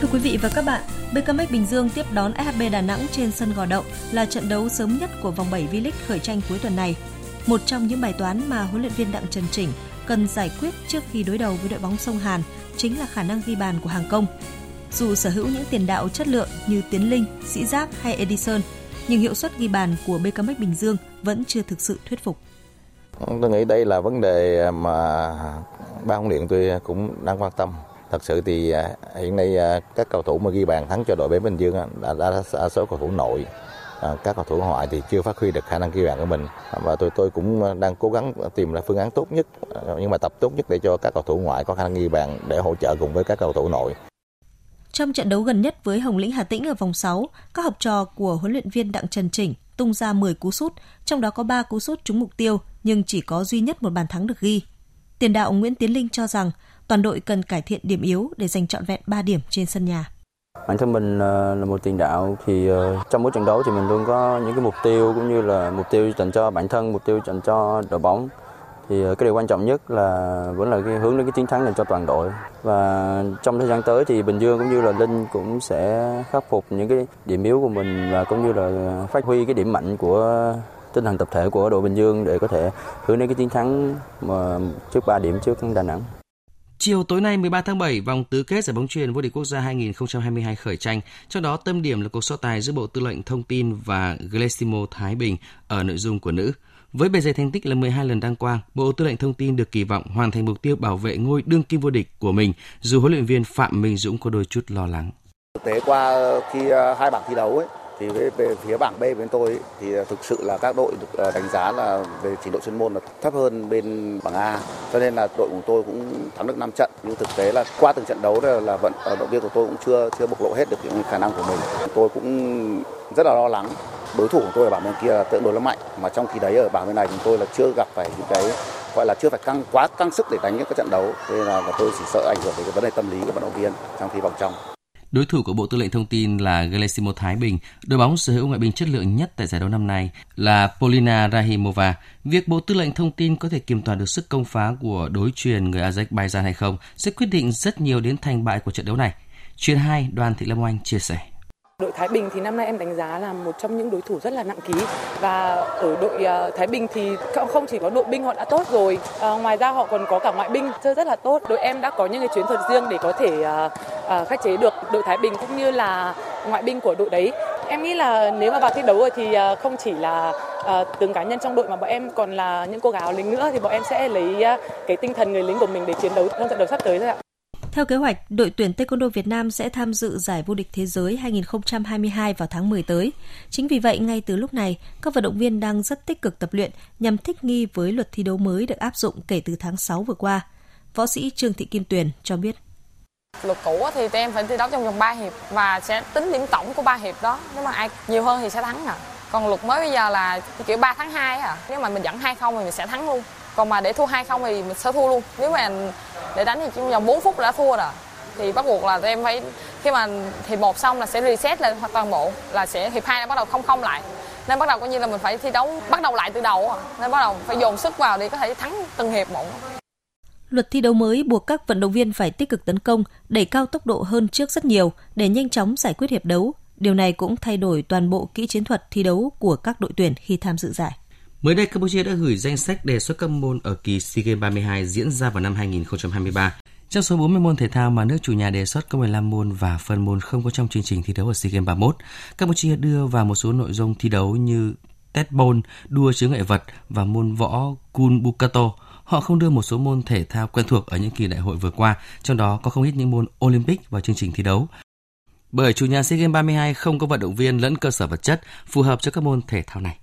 Thưa quý vị và các bạn, BKMX Bình Dương tiếp đón SHB Đà Nẵng trên sân Gò động là trận đấu sớm nhất của vòng 7 V-League khởi tranh cuối tuần này. Một trong những bài toán mà huấn luyện viên Đặng Trần Chỉnh cần giải quyết trước khi đối đầu với đội bóng sông Hàn chính là khả năng ghi bàn của hàng công. Dù sở hữu những tiền đạo chất lượng như Tiến Linh, Sĩ Giáp hay Edison, nhưng hiệu suất ghi bàn của BKM Bình Dương vẫn chưa thực sự thuyết phục. Tôi nghĩ đây là vấn đề mà ban huấn luyện tôi cũng đang quan tâm. Thật sự thì à, hiện nay à, các cầu thủ mà ghi bàn thắng cho đội bóng Bình Dương đã, đã, số cầu thủ nội À, các cầu thủ ngoại thì chưa phát huy được khả năng ghi bàn của mình và tôi tôi cũng đang cố gắng tìm ra phương án tốt nhất nhưng mà tập tốt nhất để cho các cầu thủ ngoại có khả năng ghi bàn để hỗ trợ cùng với các cầu thủ nội. Trong trận đấu gần nhất với Hồng Lĩnh Hà Tĩnh ở vòng 6, các học trò của huấn luyện viên Đặng Trần Chỉnh tung ra 10 cú sút, trong đó có 3 cú sút trúng mục tiêu nhưng chỉ có duy nhất một bàn thắng được ghi. Tiền đạo Nguyễn Tiến Linh cho rằng toàn đội cần cải thiện điểm yếu để giành trọn vẹn 3 điểm trên sân nhà bản thân mình ờ, là một tiền đạo thì ờ, trong mỗi trận đấu thì mình luôn có những cái mục tiêu cũng như là mục tiêu dành cho bản thân, mục tiêu dành cho đội bóng thì ờ, cái điều quan trọng nhất là vẫn là cái hướng đến cái chiến thắng dành cho toàn đội và trong thời gian tới thì Bình Dương cũng như là Linh cũng sẽ khắc phục những cái điểm yếu của mình và cũng như là phát huy cái điểm mạnh của tinh thần tập thể của đội Bình Dương để có thể hướng đến cái chiến thắng mà trước 3 điểm trước Đà Nẵng. Chiều tối nay 13 tháng 7, vòng tứ kết giải bóng chuyền vô địch quốc gia 2022 khởi tranh, trong đó tâm điểm là cuộc so tài giữa Bộ Tư lệnh Thông tin và Glesimo Thái Bình ở nội dung của nữ. Với bề dày thành tích là 12 lần đăng quang, Bộ Tư lệnh Thông tin được kỳ vọng hoàn thành mục tiêu bảo vệ ngôi đương kim vô địch của mình, dù huấn luyện viên Phạm Minh Dũng có đôi chút lo lắng. Thực tế qua ờ, khi ờ, hai bảng thi đấu ấy, thì về, về phía bảng B bên tôi thì à, thực sự là các đội được à, đánh giá là về trình độ chuyên môn là thấp hơn bên bảng A. Cho nên là đội của tôi cũng thắng được 5 trận nhưng thực tế là qua từng trận đấu là, là vận à, động viên của tôi cũng chưa chưa bộc lộ hết được những khả năng của mình. Tôi cũng rất là lo lắng. Đối thủ của tôi ở bảng bên kia là tương đối là mạnh mà trong khi đấy ở bảng bên này chúng tôi là chưa gặp phải những cái gọi là chưa phải căng quá căng sức để đánh những cái trận đấu. Nên là tôi chỉ sợ ảnh hưởng đến cái vấn đề tâm lý của vận động viên trong khi vòng trong. Đối thủ của Bộ Tư lệnh Thông tin là Glesimo Thái Bình, đội bóng sở hữu ngoại binh chất lượng nhất tại giải đấu năm nay là Polina Rahimova. Việc Bộ Tư lệnh Thông tin có thể kiềm toàn được sức công phá của đối truyền người Azerbaijan hay không sẽ quyết định rất nhiều đến thành bại của trận đấu này. Chuyên 2, Đoàn Thị Lâm Oanh chia sẻ. Đội Thái Bình thì năm nay em đánh giá là một trong những đối thủ rất là nặng ký và ở đội à, Thái Bình thì không chỉ có đội binh họ đã tốt rồi, à, ngoài ra họ còn có cả ngoại binh chơi rất là tốt. Đội em đã có những cái chiến thuật riêng để có thể à, à, khắc chế được đội Thái Bình cũng như là ngoại binh của đội đấy. Em nghĩ là nếu mà vào thi đấu rồi thì à, không chỉ là à, từng cá nhân trong đội mà bọn em còn là những cô gái áo lính nữa thì bọn em sẽ lấy à, cái tinh thần người lính của mình để chiến đấu trong trận đấu sắp tới thôi ạ. Theo kế hoạch, đội tuyển Taekwondo Việt Nam sẽ tham dự giải vô địch thế giới 2022 vào tháng 10 tới. Chính vì vậy, ngay từ lúc này, các vận động viên đang rất tích cực tập luyện nhằm thích nghi với luật thi đấu mới được áp dụng kể từ tháng 6 vừa qua. Võ sĩ Trương Thị Kim Tuyền cho biết. Luật cũ thì tụi em phải thi đấu trong vòng 3 hiệp và sẽ tính điểm tổng của 3 hiệp đó. Nếu mà ai nhiều hơn thì sẽ thắng à. Còn luật mới bây giờ là kiểu 3 tháng 2 à. Nếu mà mình dẫn 2 không thì mình sẽ thắng luôn còn mà để thua hai không thì mình sẽ thua luôn. Nếu mà để đánh thì trong vòng 4 phút đã thua rồi. Thì bắt buộc là em phải khi mà hiệp một xong là sẽ reset lại toàn bộ là sẽ hiệp hai bắt đầu không không lại. Nên bắt đầu coi như là mình phải thi đấu bắt đầu lại từ đầu nên bắt đầu phải dồn sức vào để có thể thắng từng hiệp một. Luật thi đấu mới buộc các vận động viên phải tích cực tấn công, đẩy cao tốc độ hơn trước rất nhiều để nhanh chóng giải quyết hiệp đấu. Điều này cũng thay đổi toàn bộ kỹ chiến thuật thi đấu của các đội tuyển khi tham dự giải. Mới đây, Campuchia đã gửi danh sách đề xuất các môn ở kỳ SEA Games 32 diễn ra vào năm 2023. Trong số 40 môn thể thao mà nước chủ nhà đề xuất có 15 môn và phần môn không có trong chương trình thi đấu ở SEA Games 31, Campuchia đưa vào một số nội dung thi đấu như Tetball, đua chứa ngại vật và môn võ Kun Bukato. Họ không đưa một số môn thể thao quen thuộc ở những kỳ đại hội vừa qua, trong đó có không ít những môn Olympic vào chương trình thi đấu. Bởi chủ nhà SEA Games 32 không có vận động viên lẫn cơ sở vật chất phù hợp cho các môn thể thao này.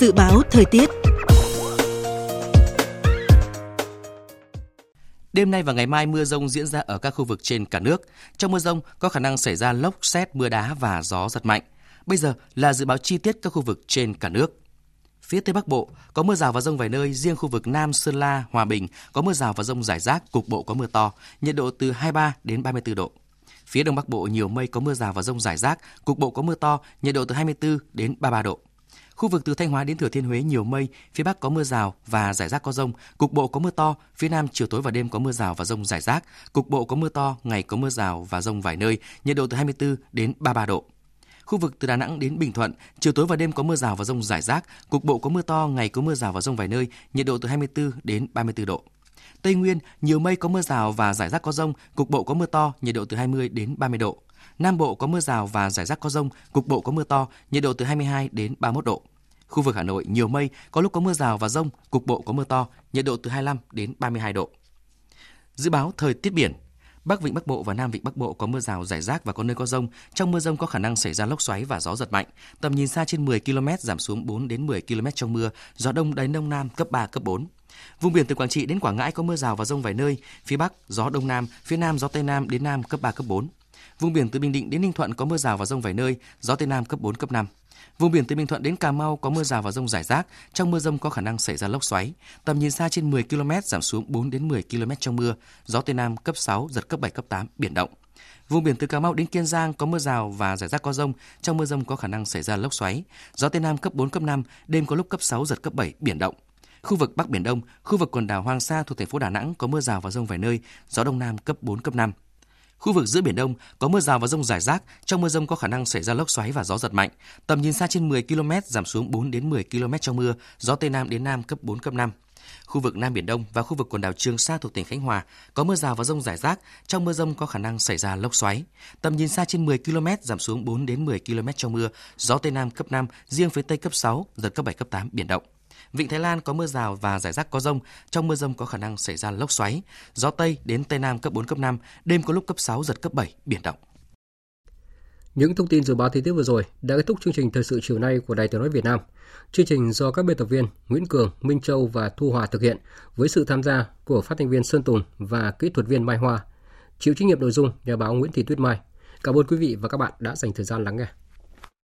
Dự báo thời tiết Đêm nay và ngày mai mưa rông diễn ra ở các khu vực trên cả nước. Trong mưa rông có khả năng xảy ra lốc, xét, mưa đá và gió giật mạnh. Bây giờ là dự báo chi tiết các khu vực trên cả nước. Phía Tây Bắc Bộ có mưa rào và rông vài nơi, riêng khu vực Nam Sơn La, Hòa Bình có mưa rào và rông rải rác, cục bộ có mưa to, nhiệt độ từ 23 đến 34 độ. Phía Đông Bắc Bộ nhiều mây có mưa rào và rông rải rác, cục bộ có mưa to, nhiệt độ từ 24 đến 33 độ. Khu vực từ Thanh Hóa đến Thừa Thiên Huế nhiều mây, phía Bắc có mưa rào và rải rác có rông, cục bộ có mưa to, phía Nam chiều tối và đêm có mưa rào và rông rải rác, cục bộ có mưa to, ngày có mưa rào và rông vài nơi, nhiệt độ từ 24 đến 33 độ. Khu vực từ Đà Nẵng đến Bình Thuận, chiều tối và đêm có mưa rào và rông rải rác, cục bộ có mưa to, ngày có mưa rào và rông vài nơi, nhiệt độ từ 24 đến 34 độ. Tây Nguyên, nhiều mây có mưa rào và rải rác có rông, cục bộ có mưa to, nhiệt độ từ 20 đến 30 độ. Nam Bộ có mưa rào và rải rác có rông, cục bộ có mưa to, nhiệt độ từ 22 đến 31 độ. Khu vực Hà Nội nhiều mây, có lúc có mưa rào và rông, cục bộ có mưa to, nhiệt độ từ 25 đến 32 độ. Dự báo thời tiết biển, Bắc Vịnh Bắc Bộ và Nam Vịnh Bắc Bộ có mưa rào rải rác và có nơi có rông. Trong mưa rông có khả năng xảy ra lốc xoáy và gió giật mạnh. Tầm nhìn xa trên 10 km giảm xuống 4 đến 10 km trong mưa, gió đông đến đông nam cấp 3 cấp 4. Vùng biển từ Quảng Trị đến Quảng Ngãi có mưa rào và rông vài nơi, phía Bắc gió đông nam, phía Nam gió tây nam đến nam cấp 3 cấp 4. Vùng biển từ Bình Định đến Ninh Thuận có mưa rào và rông vài nơi, gió tây nam cấp 4 cấp 5. Vùng biển từ Bình Thuận đến Cà Mau có mưa rào và rông rải rác, trong mưa rông có khả năng xảy ra lốc xoáy. Tầm nhìn xa trên 10 km giảm xuống 4 đến 10 km trong mưa, gió tây nam cấp 6 giật cấp 7 cấp 8 biển động. Vùng biển từ Cà Mau đến Kiên Giang có mưa rào và rải rác có rông, trong mưa rông có khả năng xảy ra lốc xoáy. Gió tây nam cấp 4 cấp 5, đêm có lúc cấp 6 giật cấp 7 biển động. Khu vực Bắc Biển Đông, khu vực quần đảo Hoàng Sa thuộc thành phố Đà Nẵng có mưa rào và rông vài nơi, gió đông nam cấp 4 cấp 5. Khu vực giữa Biển Đông có mưa rào và rông rải rác, trong mưa rông có khả năng xảy ra lốc xoáy và gió giật mạnh. Tầm nhìn xa trên 10 km giảm xuống 4 đến 10 km trong mưa, gió Tây Nam đến Nam cấp 4, cấp 5. Khu vực Nam Biển Đông và khu vực quần đảo Trường Sa thuộc tỉnh Khánh Hòa có mưa rào và rông rải rác, trong mưa rông có khả năng xảy ra lốc xoáy. Tầm nhìn xa trên 10 km giảm xuống 4 đến 10 km trong mưa, gió Tây Nam cấp 5, riêng phía Tây cấp 6, giật cấp 7, cấp 8, biển động. Vịnh Thái Lan có mưa rào và rải rác có rông, trong mưa rông có khả năng xảy ra lốc xoáy, gió Tây đến Tây Nam cấp 4, cấp 5, đêm có lúc cấp 6, giật cấp 7, biển động. Những thông tin dự báo thời tiết vừa rồi đã kết thúc chương trình thời sự chiều nay của Đài Tiếng nói Việt Nam. Chương trình do các biên tập viên Nguyễn Cường, Minh Châu và Thu Hòa thực hiện với sự tham gia của phát thanh viên Sơn Tùng và kỹ thuật viên Mai Hoa. Chịu trách nhiệm nội dung nhà báo Nguyễn Thị Tuyết Mai. Cảm ơn quý vị và các bạn đã dành thời gian lắng nghe.